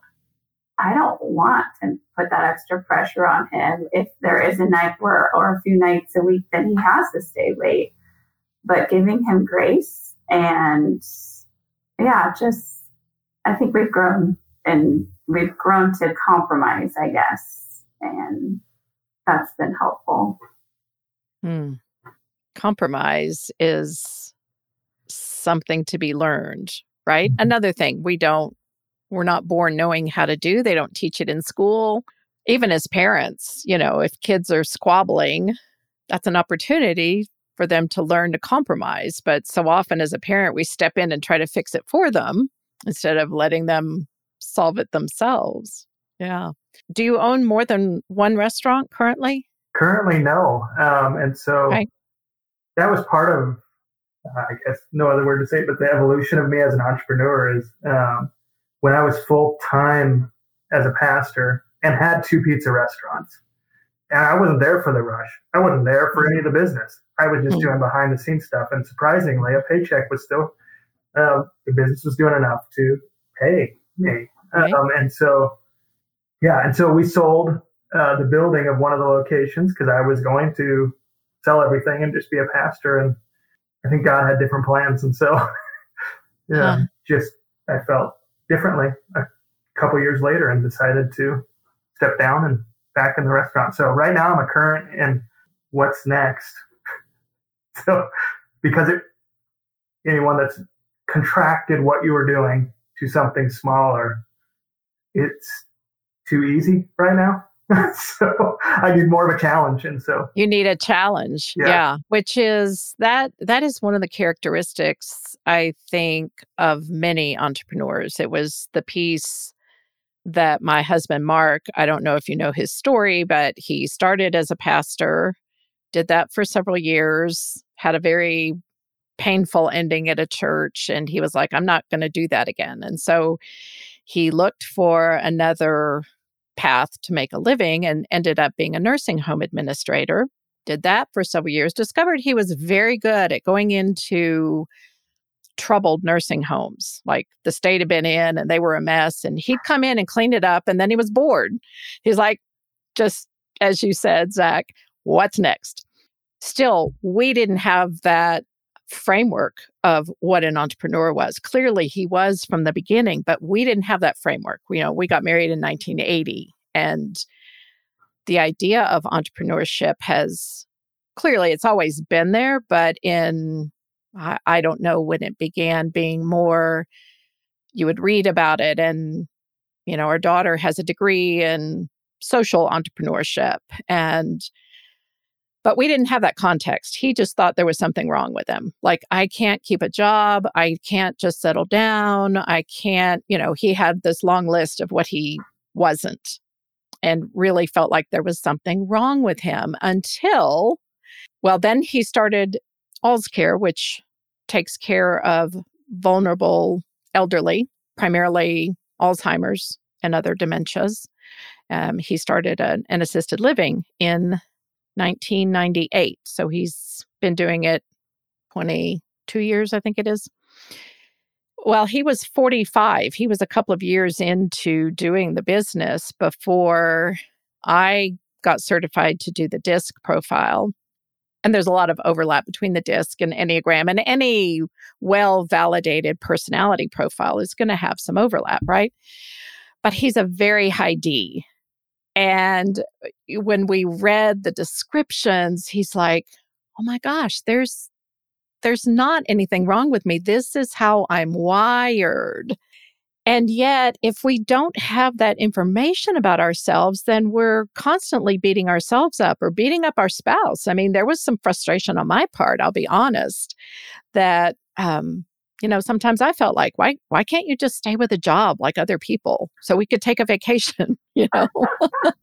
[SPEAKER 3] I don't want to put that extra pressure on him if there is a night where, or a few nights a week that he has to stay late, but giving him grace and yeah, just I think we've grown and we've grown to compromise, I guess, and that's been helpful.
[SPEAKER 1] Hmm. Compromise is something to be learned, right? Mm-hmm. Another thing we don't, we're not born knowing how to do. They don't teach it in school. Even as parents, you know, if kids are squabbling, that's an opportunity for them to learn to compromise. But so often as a parent, we step in and try to fix it for them instead of letting them solve it themselves. Yeah. Do you own more than one restaurant currently?
[SPEAKER 2] Currently, no. Um, and so okay. that was part of, uh, I guess, no other word to say, but the evolution of me as an entrepreneur is um, when I was full time as a pastor and had two pizza restaurants. And I wasn't there for the rush. I wasn't there for any of the business. I was just mm-hmm. doing behind the scenes stuff. And surprisingly, a paycheck was still, uh, the business was doing enough to pay me. Right. Um, and so, yeah. And so we sold uh, the building of one of the locations because I was going to sell everything and just be a pastor. And I think God had different plans. And so, yeah, huh. just I felt differently a couple years later and decided to step down and back in the restaurant. So right now I'm a current in what's next So, because it, anyone that's contracted what you were doing to something smaller, it's too easy right now. so I need more of a challenge. And so
[SPEAKER 1] you need a challenge. Yeah. yeah. Which is that that is one of the characteristics I think of many entrepreneurs. It was the piece that my husband Mark, I don't know if you know his story, but he started as a pastor, did that for several years, had a very painful ending at a church and he was like I'm not going to do that again. And so he looked for another path to make a living and ended up being a nursing home administrator. Did that for several years, discovered he was very good at going into troubled nursing homes. Like the state had been in and they were a mess, and he'd come in and clean it up, and then he was bored. He's like, just as you said, Zech, what's next? Still, we didn't have that framework of what an entrepreneur was. Clearly, he was from the beginning, but we didn't have that framework. You know, we got married in 1980, and the idea of entrepreneurship has clearly it's always been there, but in I, I don't know when it began being more. You would read about it, and you know, our daughter has a degree in social entrepreneurship, and but we didn't have that context. He just thought there was something wrong with him. Like, I can't keep a job. I can't just settle down. I can't, you know, he had this long list of what he wasn't and really felt like there was something wrong with him until, well, then he started All's Care, which takes care of vulnerable elderly, primarily Alzheimer's and other dementias. Um, he started an, an assisted living in 1998. So he's been doing it 22 years, I think it is. Well, he was 45. He was a couple of years into doing the business before I got certified to do the disc profile. And there's a lot of overlap between the disc and Enneagram, and any well validated personality profile is going to have some overlap, right? But he's a very high D. And uh, when we read the descriptions, he's like, "Oh my gosh, there's there's not anything wrong with me. This is how I'm wired." And yet, if we don't have that information about ourselves, then we're constantly beating ourselves up or beating up our spouse. I mean, there was some frustration on my part, I'll be honest, that um, you know, sometimes I felt like, why, why can't you just stay with a job like other people so we could take a vacation? You know,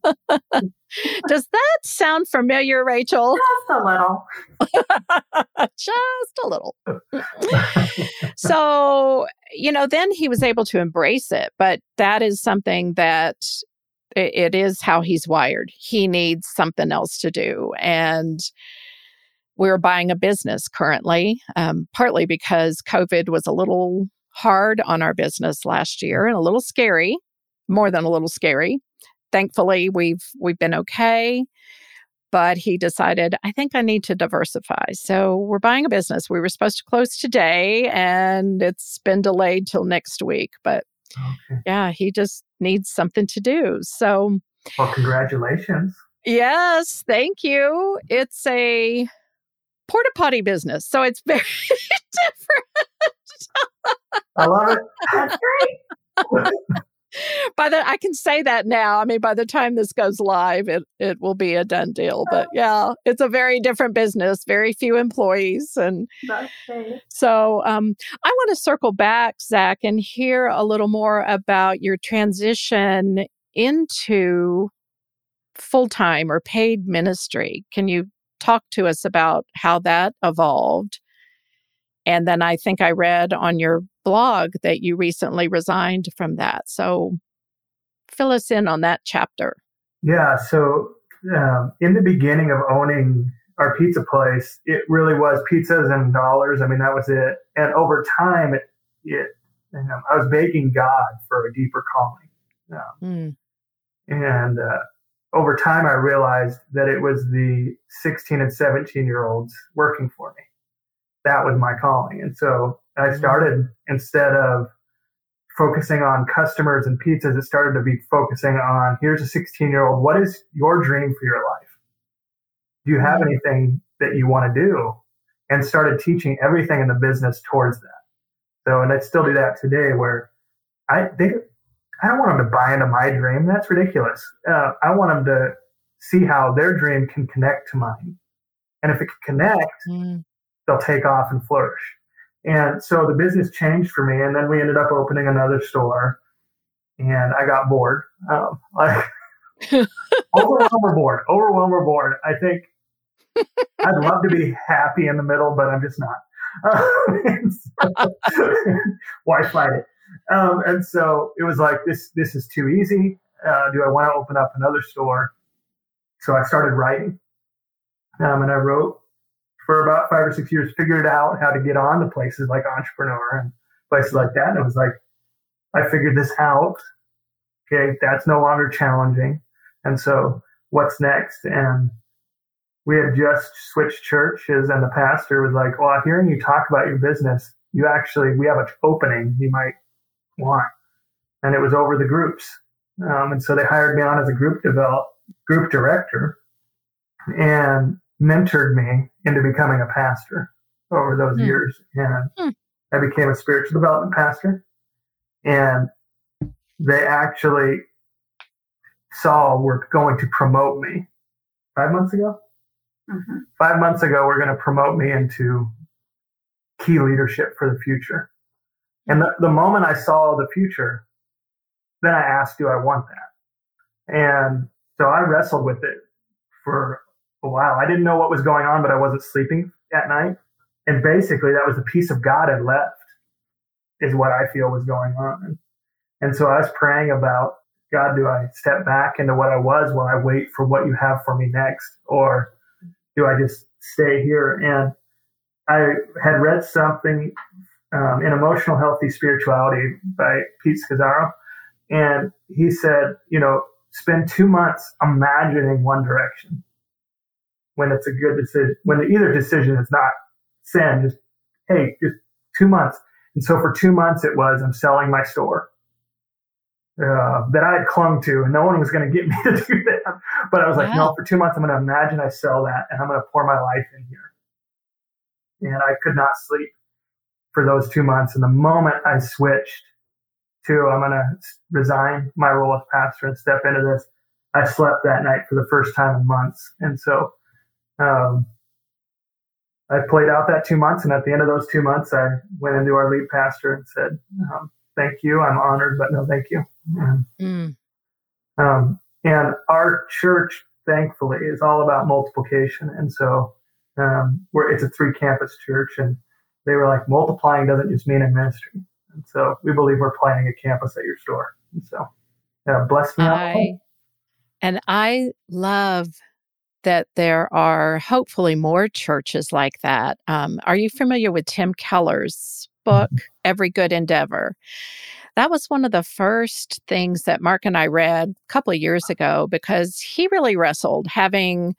[SPEAKER 1] does that sound familiar, Rachel?
[SPEAKER 3] Just a little.
[SPEAKER 1] just a little. so, you know, then he was able to embrace it, but that is something that it is how he's wired. He needs something else to do. And, we're buying a business currently, um, partly because COVID was a little hard on our business last year and a little scary, more than a little scary. Thankfully, we've we've been okay. But he decided, I think I need to diversify. So we're buying a business. We were supposed to close today and it's been delayed till next week. But okay. yeah, he just needs something to do. So,
[SPEAKER 2] well, congratulations.
[SPEAKER 1] Yes, thank you. It's a porta potty business. So it's very different.
[SPEAKER 2] I love it. That's
[SPEAKER 3] great.
[SPEAKER 1] by the I can say that now. I mean, by the time this goes live, it it will be a done deal. But yeah, it's a very different business, very few employees, and so um, I want to circle back, Zech, and hear a little more about your transition into full time or paid ministry. Can you talk to us about how that evolved. And then I think I read on your blog that you recently resigned from that. So fill us in on that chapter.
[SPEAKER 2] Yeah. So um, in the beginning of owning our pizza place, it really was pizzas and dollars. I mean, that was it. And over time, it, it I was begging God for a deeper calling. Um, mm. And uh, over time, I realized that it was the 16 and 17 year olds working for me. That was my calling. And so I mm-hmm. started instead of focusing on customers and pizzas, it started to be focusing on here's a 16 year old. What is your dream for your life? Do you have mm-hmm. anything that you want to do? And started teaching everything in the business towards that. So, and I still do that today where I, they, I don't want them to buy into my dream. That's ridiculous. Uh, I want them to see how their dream can connect to mine. And if it can connect, mm. they'll take off and flourish. And so the business changed for me. And then we ended up opening another store. And I got bored. Um, like, overwhelmed or bored. Overwhelmed or bored. I think I'd love to be happy in the middle, but I'm just not. Uh, so, why fight it? Um, and so it was like this. This is too easy. Uh, do I want to open up another store? So I started writing, um, and I wrote for about five or six years. Figured out how to get on to places like Entrepreneur and places like that. And it was like I figured this out. Okay, that's no longer challenging. And so what's next? And we had just switched churches and the pastor was like, well, hearing you talk about your business, you actually, we have an opening you might want. And it was over the groups. Um, and so they hired me on as a group develop, group director and mentored me into becoming a pastor over those mm. years. And mm. I became a spiritual development pastor. And they actually saw were going to promote me five months ago. Mm-hmm. Five months ago, we're going to promote me into key leadership for the future. And the, the moment I saw the future, then I asked, do I want that? And so I wrestled with it for a while. I didn't know what was going on, but I wasn't sleeping at night. And basically, that was the peace of God had left, is what I feel was going on. And so I was praying about God, do I step back into what I was while I wait for what you have for me next? Or do I just stay here? And I had read something um, in Emotional Healthy Spirituality by Pete Scazzero. And he said, you know, spend two months imagining one direction when it's a good decision, when either decision is not sin, just, hey, just two months. And so for two months, it was, I'm selling my store uh, that I had clung to, and no one was going to get me to do that. But I was wow. like, no, for two months, I'm going to imagine I sell that, and I'm going to pour my life in here. And I could not sleep for those two months. And the moment I switched to, I'm going to resign my role as pastor and step into this, I slept that night for the first time in months. And so, um, I played out that two months, and at the end of those two months, I went into our lead pastor and said, um, "Thank you. I'm honored, but no, thank you." Mm. Um, and our church, thankfully, is all about multiplication. And so um, we're, it's a three campus church. And they were like, multiplying doesn't just mean in ministry. And so we believe we're planning a campus at your store. And so yeah, bless me.
[SPEAKER 1] I, and I love that there are hopefully more churches like that. Um, are you familiar with Tim Keller's book, mm-hmm. Every Good Endeavor? that was one of the first things that Mark and I read a couple of years ago because he really wrestled having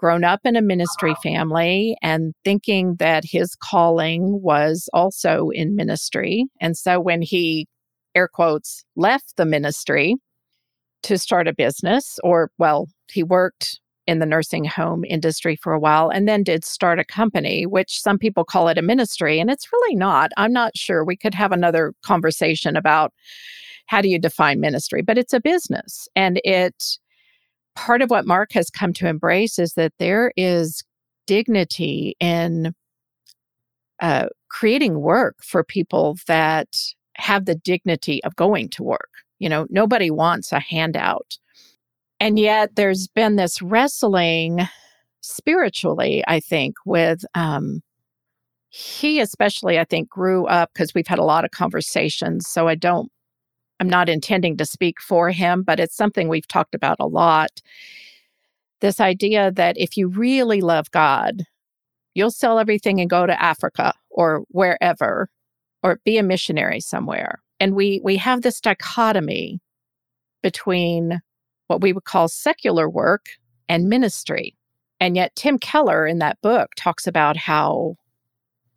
[SPEAKER 1] grown up in a ministry family and thinking that his calling was also in ministry. And so when he, air quotes, left the ministry to start a business, or well, he worked in the nursing home industry for a while and then did start a company, which some people call it a ministry. And it's really not. I'm not sure. We could have another conversation about how do you define ministry, but it's a business. And it, part of what Mark has come to embrace is that there is dignity in uh, creating work for people that have the dignity of going to work. You know, nobody wants a handout. And yet there's been this wrestling spiritually, I think, with um, he especially, I think, grew up because we've had a lot of conversations. So I don't, I'm not intending to speak for him, but it's something we've talked about a lot. This idea that if you really love God, you'll sell everything and go to Africa or wherever or be a missionary somewhere. And we we have this dichotomy between what we would call secular work and ministry. And yet, Tim Keller in that book talks about how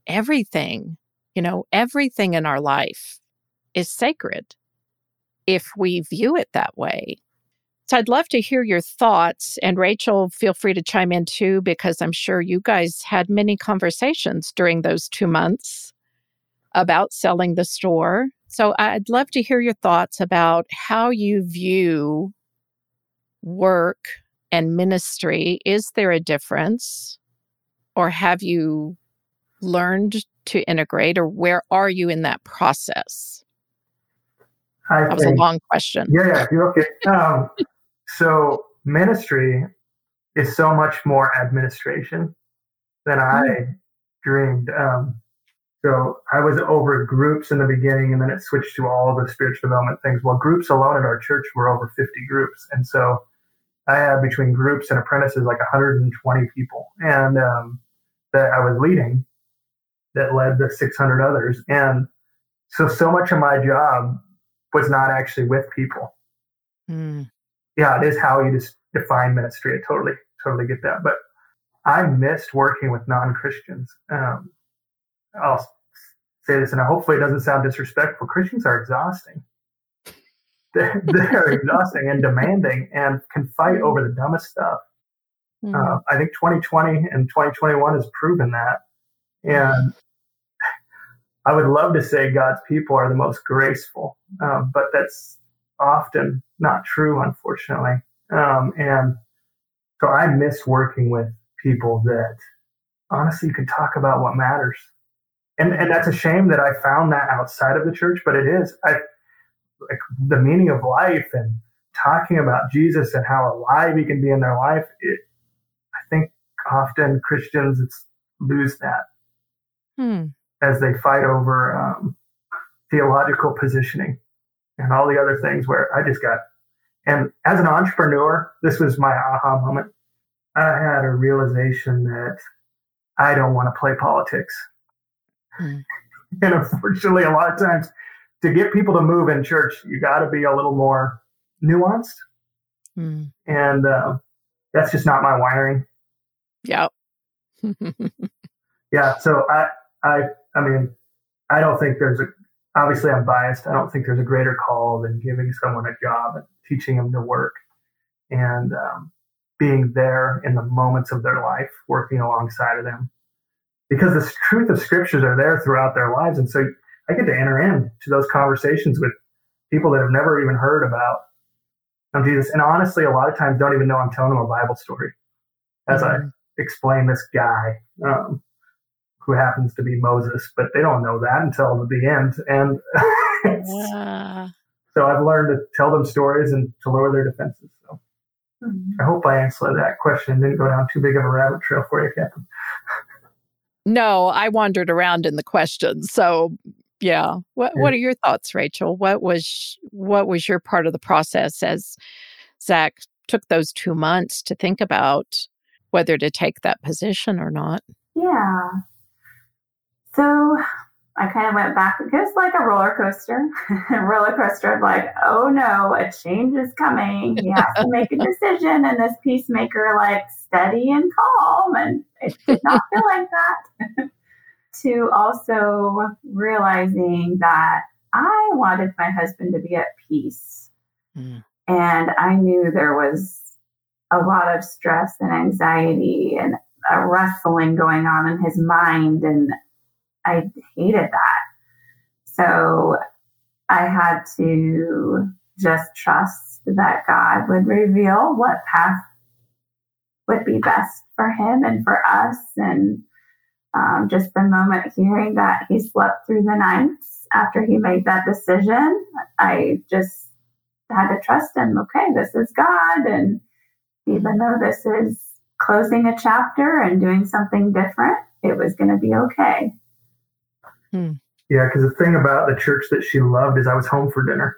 [SPEAKER 1] everything, you know, everything in our life is sacred if we view it that way. So I'd love to hear your thoughts. And Rachel, feel free to chime in too, because I'm sure you guys had many conversations during those two months about selling the store. So I'd love to hear your thoughts about how you view work and ministry. Is there a difference? Or have you learned to integrate, or where are you in that process?
[SPEAKER 2] I
[SPEAKER 1] that was
[SPEAKER 2] think,
[SPEAKER 1] a long question.
[SPEAKER 2] Yeah, yeah, you're okay. Um, so ministry is so much more administration than I mm. dreamed. Um, so I was over groups in the beginning, and then it switched to all the spiritual development things. Well, groups alone at our church were over 50 groups, and so I had between groups and apprentices like 120 people, and um, that I was leading that led the 600 others, and so so much of my job was not actually with people. Mm. Yeah, it is how you just define ministry. I totally totally get that, but I missed working with non Christians. Um, I'll say this, and hopefully it doesn't sound disrespectful. Christians are exhausting. They're, they're exhausting and demanding and can fight over the dumbest stuff. Mm. Uh, I think 2020 and 2021 has proven that. And I would love to say God's people are the most graceful, um, but that's often not true, unfortunately. Um, and so I miss working with people that honestly can talk about what matters. And and that's a shame that I found that outside of the church, but it is. I like the meaning of life and talking about Jesus and how alive he can be in their life. It, I think often Christians lose that hmm. As they fight over um, theological positioning and all the other things. Where I just got, and as an entrepreneur, this was my aha moment. I had a realization that I don't want to play politics. Mm. And unfortunately, a lot of times to get people to move in church, you got to be a little more nuanced. Mm. And uh, that's just not my wiring.
[SPEAKER 1] Yeah.
[SPEAKER 2] yeah. So I, I, I mean, I don't think there's a, obviously I'm biased. I don't think there's a greater call than giving someone a job and teaching them to work. And um, being there in the moments of their life, working alongside of them. Because the truth of scriptures are there throughout their lives. And so I get to enter into those conversations with people that have never even heard about Jesus. And honestly, a lot of times don't even know I'm telling them a Bible story as mm-hmm. I explain this guy um, who happens to be Moses, but they don't know that until the end. And yeah. so I've learned to tell them stories and to lower their defenses. So. Mm-hmm. I hope I answered that question. Didn't go down too big of a rabbit trail for you, Captain.
[SPEAKER 1] no, I wandered around in the questions. So yeah. What yeah. What are your thoughts, Rachel? What was what was your part of the process as Zech took those two months to think about whether to take that position or not?
[SPEAKER 3] Yeah. So I kind of went back. It was like a roller coaster, a roller coaster of like, oh no, a change is coming. He has to make a decision. And this peacemaker, like steady and calm. And it did not feel like that. to also realizing that I wanted my husband to be at peace. Mm. And I knew there was a lot of stress and anxiety and a wrestling going on in his mind. And I hated that. So I had to just trust that God would reveal what path would be best for him and for us. And um, just the moment hearing that he slept through the night after he made that decision, I just had to trust him. Okay, this is God. And even though this is closing a chapter and doing something different, it was going to be okay.
[SPEAKER 2] Hmm. Yeah, because the thing about the church that she loved is I was home for dinner.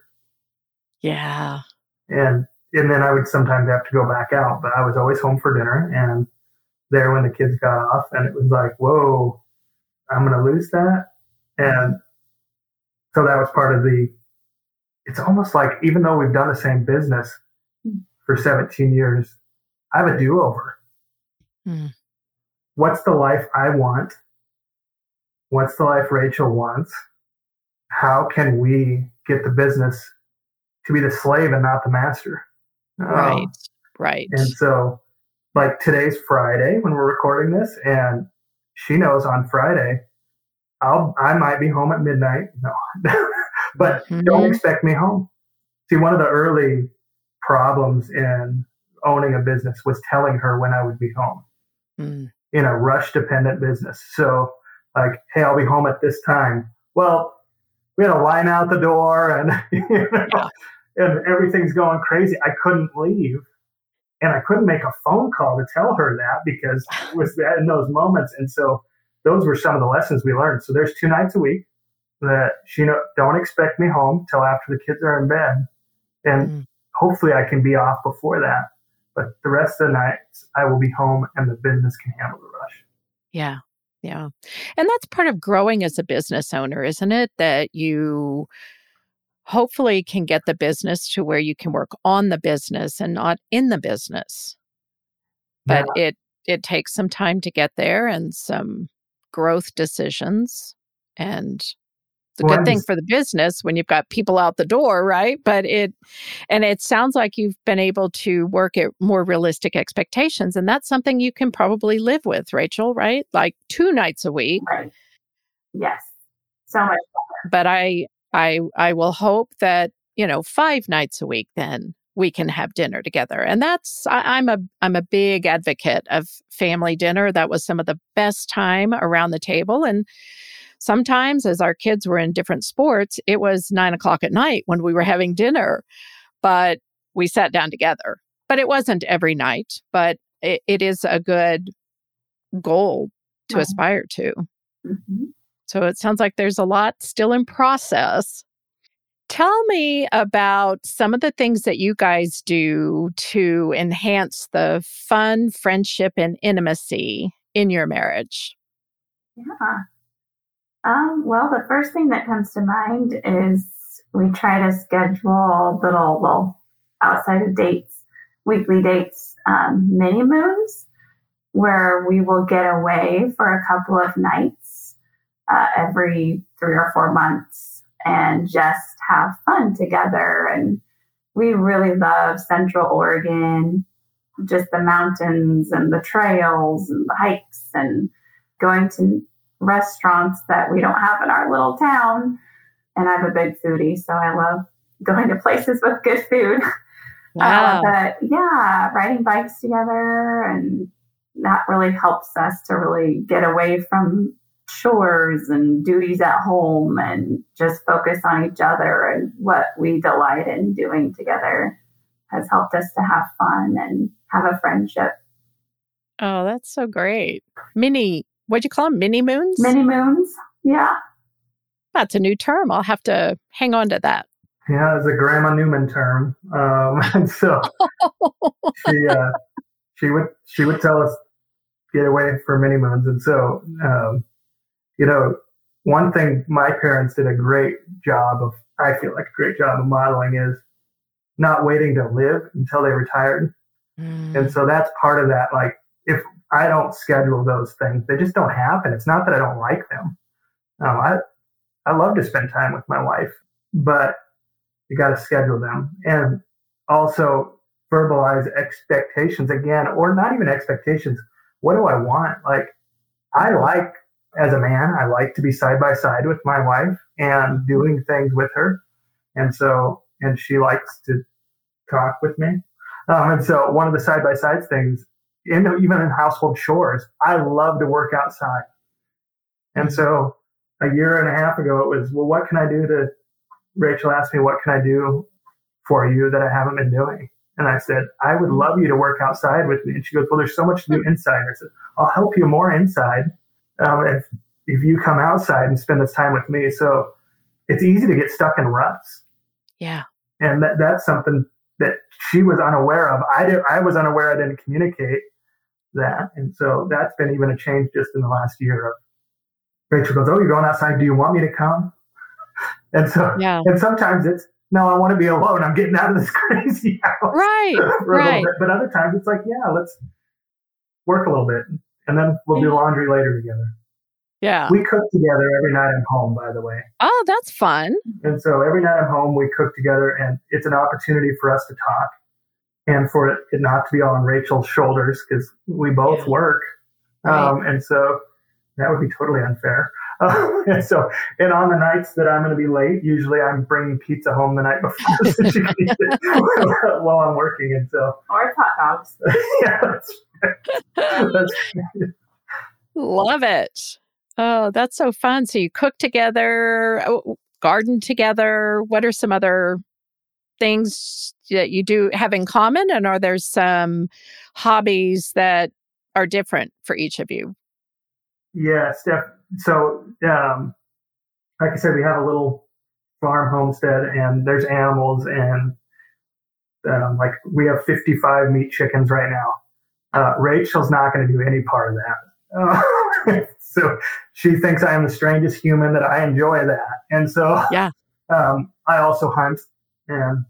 [SPEAKER 1] Yeah.
[SPEAKER 2] And and then I would sometimes have to go back out, but I was always home for dinner and there when the kids got off and it was like, whoa, I'm gonna lose that. And so that was part of the it's almost like even though we've done the same business for 17 years, I have a do-over. Mm. What's the life I want? What's the life Rachel wants? How can we get the business to be the slave and not the master?
[SPEAKER 1] Right. Um, right.
[SPEAKER 2] And so, like today's Friday when we're recording this, and she knows on Friday, I'll I might be home at midnight. No, but mm-hmm. don't expect me home. See, one of the early problems in owning a business was telling her when I would be home mm. in a rush dependent business. So, like, hey, I'll be home at this time. Well, we had a line out the door and, you know, yeah. and everything's going crazy. I couldn't leave. And I couldn't make a phone call to tell her that because it was in those moments. And so those were some of the lessons we learned. So there's two nights a week that she know, don't expect me home till after the kids are in bed. And mm. hopefully I can be off before that. But the rest of the nights I will be home and the business can handle the rush.
[SPEAKER 1] Yeah. Yeah. And that's part of growing as a business owner, isn't it? That you hopefully can get the business to where you can work on the business and not in the business. But yeah. it it takes some time to get there and some growth decisions and it's a good thing for the business when you've got people out the door, right? But it, and it sounds like you've been able to work at more realistic expectations. And that's something you can probably live with, Rachel, right? Like two nights a week.
[SPEAKER 3] Right. Yes. So much better.
[SPEAKER 1] But I, I, I will hope that, you know, five nights a week, then we can have dinner together. And that's, I, I'm a, I'm a big advocate of family dinner. That was some of the best time around the table. And, Sometimes, as our kids were in different sports, it was nine o'clock at night when we were having dinner, but we sat down together. But it wasn't every night, but it, it is a good goal to aspire to. Mm-hmm. So it sounds like there's a lot still in process. Tell me about some of the things that you guys do to enhance the fun, friendship, and intimacy in your marriage.
[SPEAKER 3] Yeah. Um, well, the first thing that comes to mind is we try to schedule little, well, outside of dates, weekly dates, um, mini moons, where we will get away for a couple of nights uh, every three or four months and just have fun together. And we really love Central Oregon, just the mountains and the trails and the hikes and going to restaurants that we don't have in our little town. And I'm a big foodie, so I love going to places with good food.
[SPEAKER 1] Wow. Uh,
[SPEAKER 3] but yeah, riding bikes together and that really helps us to really get away from chores and duties at home and just focus on each other and what we delight in doing together has helped us to have fun and have a friendship.
[SPEAKER 1] Oh, that's so great. Mini what'd you call them? Mini moons?
[SPEAKER 3] Mini moons. Yeah.
[SPEAKER 1] That's a new term. I'll have to hang on to that.
[SPEAKER 2] Yeah, it's a Grandma Newman term. Um, and so she uh, she would she would tell us get away for mini moons. And so um, you know, one thing my parents did a great job of I feel like a great job of modeling is not waiting to live until they retired. Mm. And so that's part of that. Like if I don't schedule those things. They just don't happen. It's not that I don't like them. I I love to spend time with my wife, but you got to schedule them and also verbalize expectations again, or not even expectations. What do I want? Like I like as a man, I like to be side by side with my wife and doing things with her, and so and she likes to talk with me. Um, and so one of the side by side things in, even in household chores. I love to work outside. And so a year and a half ago, it was, well, what can I do to, Rachel asked me, what can I do for you that I haven't been doing? And I said, I would love you to work outside with me. And she goes, well, there's so much to do inside. I said, I'll help you more inside um, if, if you come outside and spend this time with me. So it's easy to get stuck in ruts.
[SPEAKER 1] Yeah.
[SPEAKER 2] And that, that's something that she was unaware of. I did, I was unaware I didn't communicate that. And so that's been even a change just in the last year of Rachel goes, Oh, you're going outside. Do you want me to come? And so, yeah. and sometimes it's, no, I want to be alone. I'm getting out of this crazy house.
[SPEAKER 1] Right. right.
[SPEAKER 2] But other times it's like, yeah, let's work a little bit and then we'll do laundry later together.
[SPEAKER 1] Yeah.
[SPEAKER 2] We cook together every night I'm home, by the way.
[SPEAKER 1] Oh, that's fun.
[SPEAKER 2] And so every night I'm home, we cook together and it's an opportunity for us to talk and for it not to be all on Rachel's shoulders because we both yeah. work. Um, and so that would be totally unfair. Uh, and so, and on the nights that I'm going to be late, usually I'm bringing pizza home the night before so she can eat it while I'm working. And so,
[SPEAKER 3] or hot dogs.
[SPEAKER 2] yeah, that's, that's
[SPEAKER 1] Love it. Oh, that's so fun. So you cook together, oh, garden together. What are some other things that you do have in common? And are there some hobbies that are different for each of you?
[SPEAKER 2] Yeah, Steph. So, um, like I said, we have a little farm homestead, and there's animals, and um, like we have 55 meat chickens right now. Uh, Rachel's not going to do any part of that. Uh, so she thinks I am the strangest human that I enjoy that, and so
[SPEAKER 1] yeah,
[SPEAKER 2] um, I also hunt, and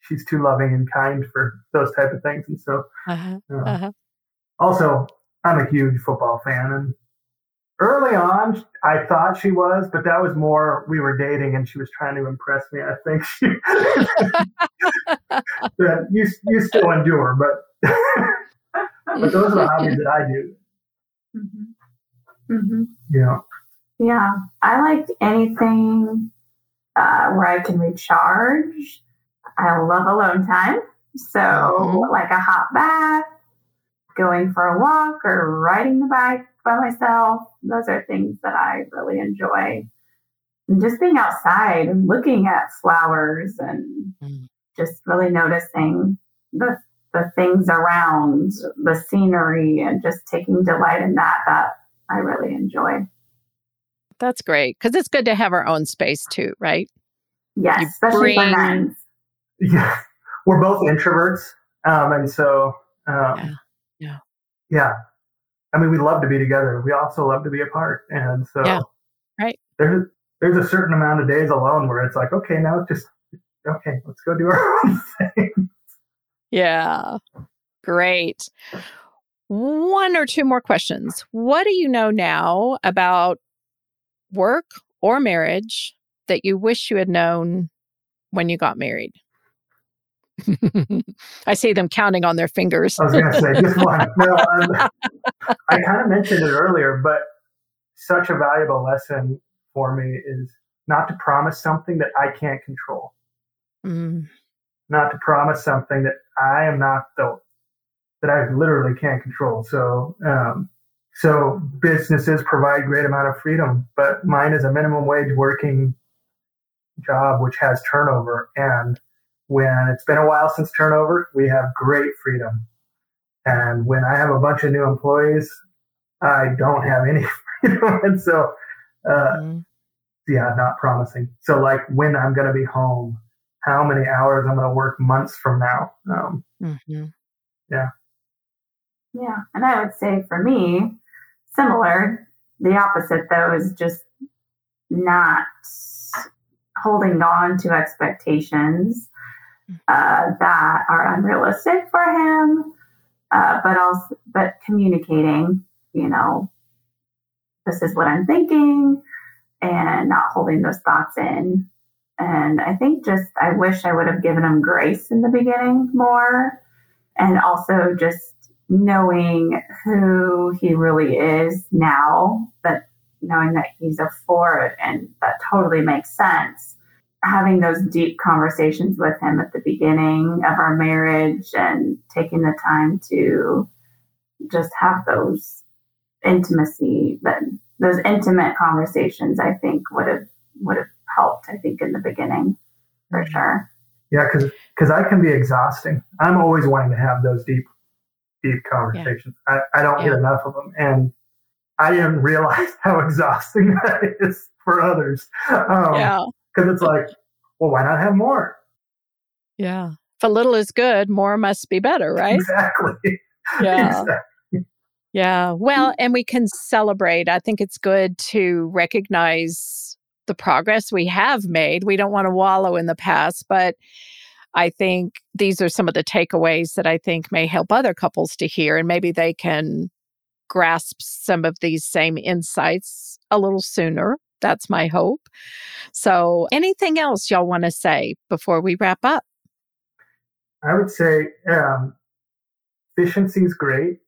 [SPEAKER 2] she's too loving and kind for those type of things, and so uh-huh. Uh, uh-huh. also I'm a huge football fan, and early on I thought she was, but that was more we were dating and she was trying to impress me. I think she that you you still endure, but but those are the hobbies that I do.
[SPEAKER 3] Mm-hmm. Mm-hmm.
[SPEAKER 2] Yeah.
[SPEAKER 3] Yeah. I like anything uh, where I can recharge. I love alone time. So, mm-hmm. like a hot bath, going for a walk, or riding the bike by myself. Those are things that I really enjoy. And just being outside and looking at flowers and mm. just really noticing the the things around the scenery and just taking delight in that that I really enjoy.
[SPEAKER 1] That's great because it's good to have our own space too, right?
[SPEAKER 3] Yes, you especially bring... for
[SPEAKER 2] Yeah, we're both introverts, um, and so um,
[SPEAKER 1] yeah. yeah,
[SPEAKER 2] yeah. I mean, we love to be together. We also love to be apart, and so
[SPEAKER 1] yeah, right.
[SPEAKER 2] There's there's a certain amount of days alone where it's like, okay, now it's just okay, let's go do our own thing.
[SPEAKER 1] Yeah. Great. One or two more questions. What do you know now about work or marriage that you wish you had known when you got married? I see them counting on their fingers.
[SPEAKER 2] I was going to say just one. No, um, I kind of mentioned it earlier, but such a valuable lesson for me is not to promise something that I can't control. Mm. Not to promise something that I am not the that I literally can't control. So, um, so businesses provide great amount of freedom, but mine is a minimum wage working job which has turnover. And when it's been a while since turnover, we have great freedom. And when I have a bunch of new employees, I don't have any freedom. and so, uh, mm-hmm. yeah, not promising. So, like when I'm going to be home, how many hours I'm going to work months from now. Um, mm-hmm. Yeah.
[SPEAKER 3] Yeah. And I would say for me, similar. The opposite, though, is just not holding on to expectations uh, that are unrealistic for him, uh, but also but communicating. You know, this is what I'm thinking, and not holding those thoughts in. And I think just I wish I would have given him grace in the beginning more. And also just knowing who he really is now, that knowing that he's a four and that totally makes sense. Having those deep conversations with him at the beginning of our marriage and taking the time to just have those intimacy that those intimate conversations I think would have would have helped, I think, in the beginning for mm-hmm. sure.
[SPEAKER 2] Yeah, because because I can be exhausting. I'm always wanting to have those deep, deep conversations. Yeah. I, I don't yeah. get enough of them, and I didn't realize how exhausting that is for others. Um, yeah, because it's like, well, why not have more?
[SPEAKER 1] Yeah, if a little is good, more must be better, right?
[SPEAKER 2] Exactly.
[SPEAKER 1] Yeah. exactly. Yeah. Well, and we can celebrate. I think it's good to recognize the progress we have made. We don't want to wallow in the past, but I think these are some of the takeaways that I think may help other couples to hear, and maybe they can grasp some of these same insights a little sooner. That's my hope. So, anything else y'all want to say before we wrap up?
[SPEAKER 2] I would say um, efficiency is great,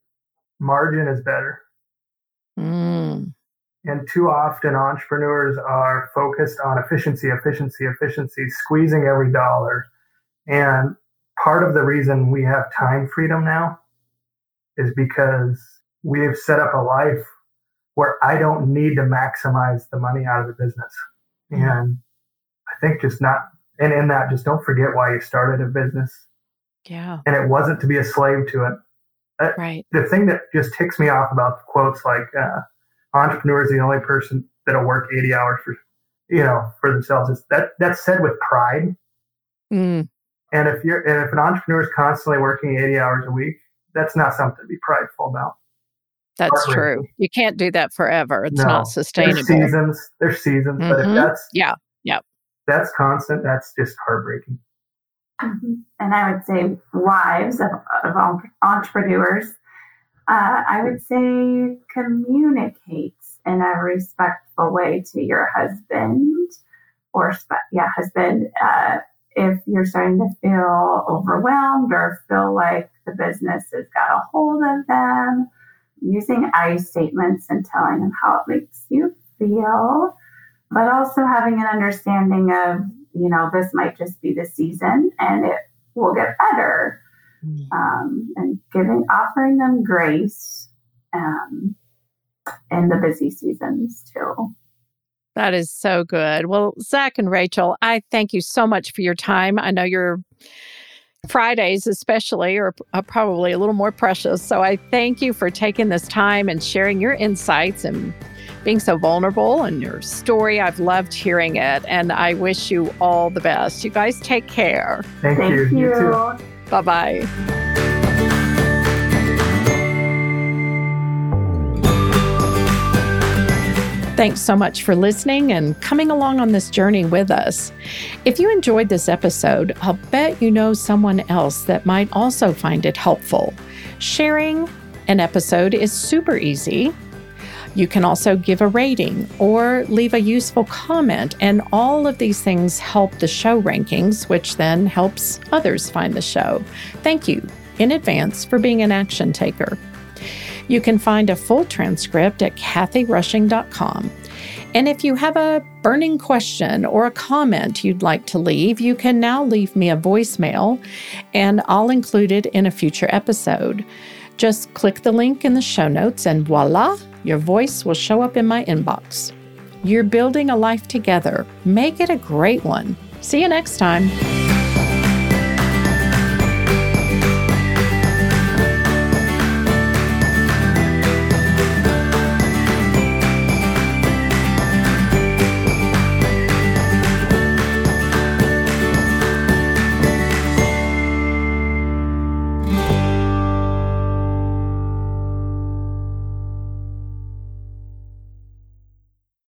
[SPEAKER 2] margin is better.
[SPEAKER 1] Mm.
[SPEAKER 2] And too often entrepreneurs are focused on efficiency, efficiency, efficiency, squeezing every dollar. And part of the reason we have time freedom now is because we have set up a life where I don't need to maximize the money out of the business. And I think just not, and in that, just don't forget why you started a business.
[SPEAKER 1] Yeah.
[SPEAKER 2] And it wasn't to be a slave to it.
[SPEAKER 1] Uh, right.
[SPEAKER 2] The thing that just ticks me off about the quotes like uh, entrepreneur is the only person that'll work 80 hours for, you know, for themselves is that that's said with pride.
[SPEAKER 1] Mm.
[SPEAKER 2] And if you're, and if an entrepreneur is constantly working 80 hours a week, that's not something to be prideful about.
[SPEAKER 1] That's true. You can't do that forever. It's no, not sustainable.
[SPEAKER 2] There's seasons. There's seasons, mm-hmm. but if mm-hmm. that's
[SPEAKER 1] yeah, yeah,
[SPEAKER 2] that's constant. That's just heartbreaking.
[SPEAKER 3] Mm-hmm. And I would say wives of, of entrepreneurs. Uh, I would say communicate in a respectful way to your husband or yeah, husband. Uh, if you're starting to feel overwhelmed or feel like the business has got a hold of them, using I statements and telling them how it makes you feel, but also having an understanding of, you know, this might just be the season and it will get better. Mm. Um, and giving, offering them grace um, in the busy seasons too.
[SPEAKER 1] That is so good. Well, Zech and Rachel, I thank you so much for your time. I know you're Fridays, especially, are, are, probably a little more precious. So I thank you for taking this time and sharing your insights and being so vulnerable and your story. I've loved hearing it, and I wish you all the best. You guys take care.
[SPEAKER 2] Thank,
[SPEAKER 3] thank
[SPEAKER 2] you.
[SPEAKER 3] you.
[SPEAKER 2] you
[SPEAKER 1] bye bye. Thanks so much for listening and coming along on this journey with us. If you enjoyed this episode, I'll bet you know someone else that might also find it helpful. Sharing an episode is super easy. You can also give a rating or leave a useful comment, and all of these things help the show rankings, which then helps others find the show. Thank you in advance for being an action taker. You can find a full transcript at kathyrushing.com. And if you have a burning question or a comment you'd like to leave, you can now leave me a voicemail and I'll include it in a future episode. Just click the link in the show notes and voila, your voice will show up in my inbox. You're building a life together. Make it a great one. See you next time.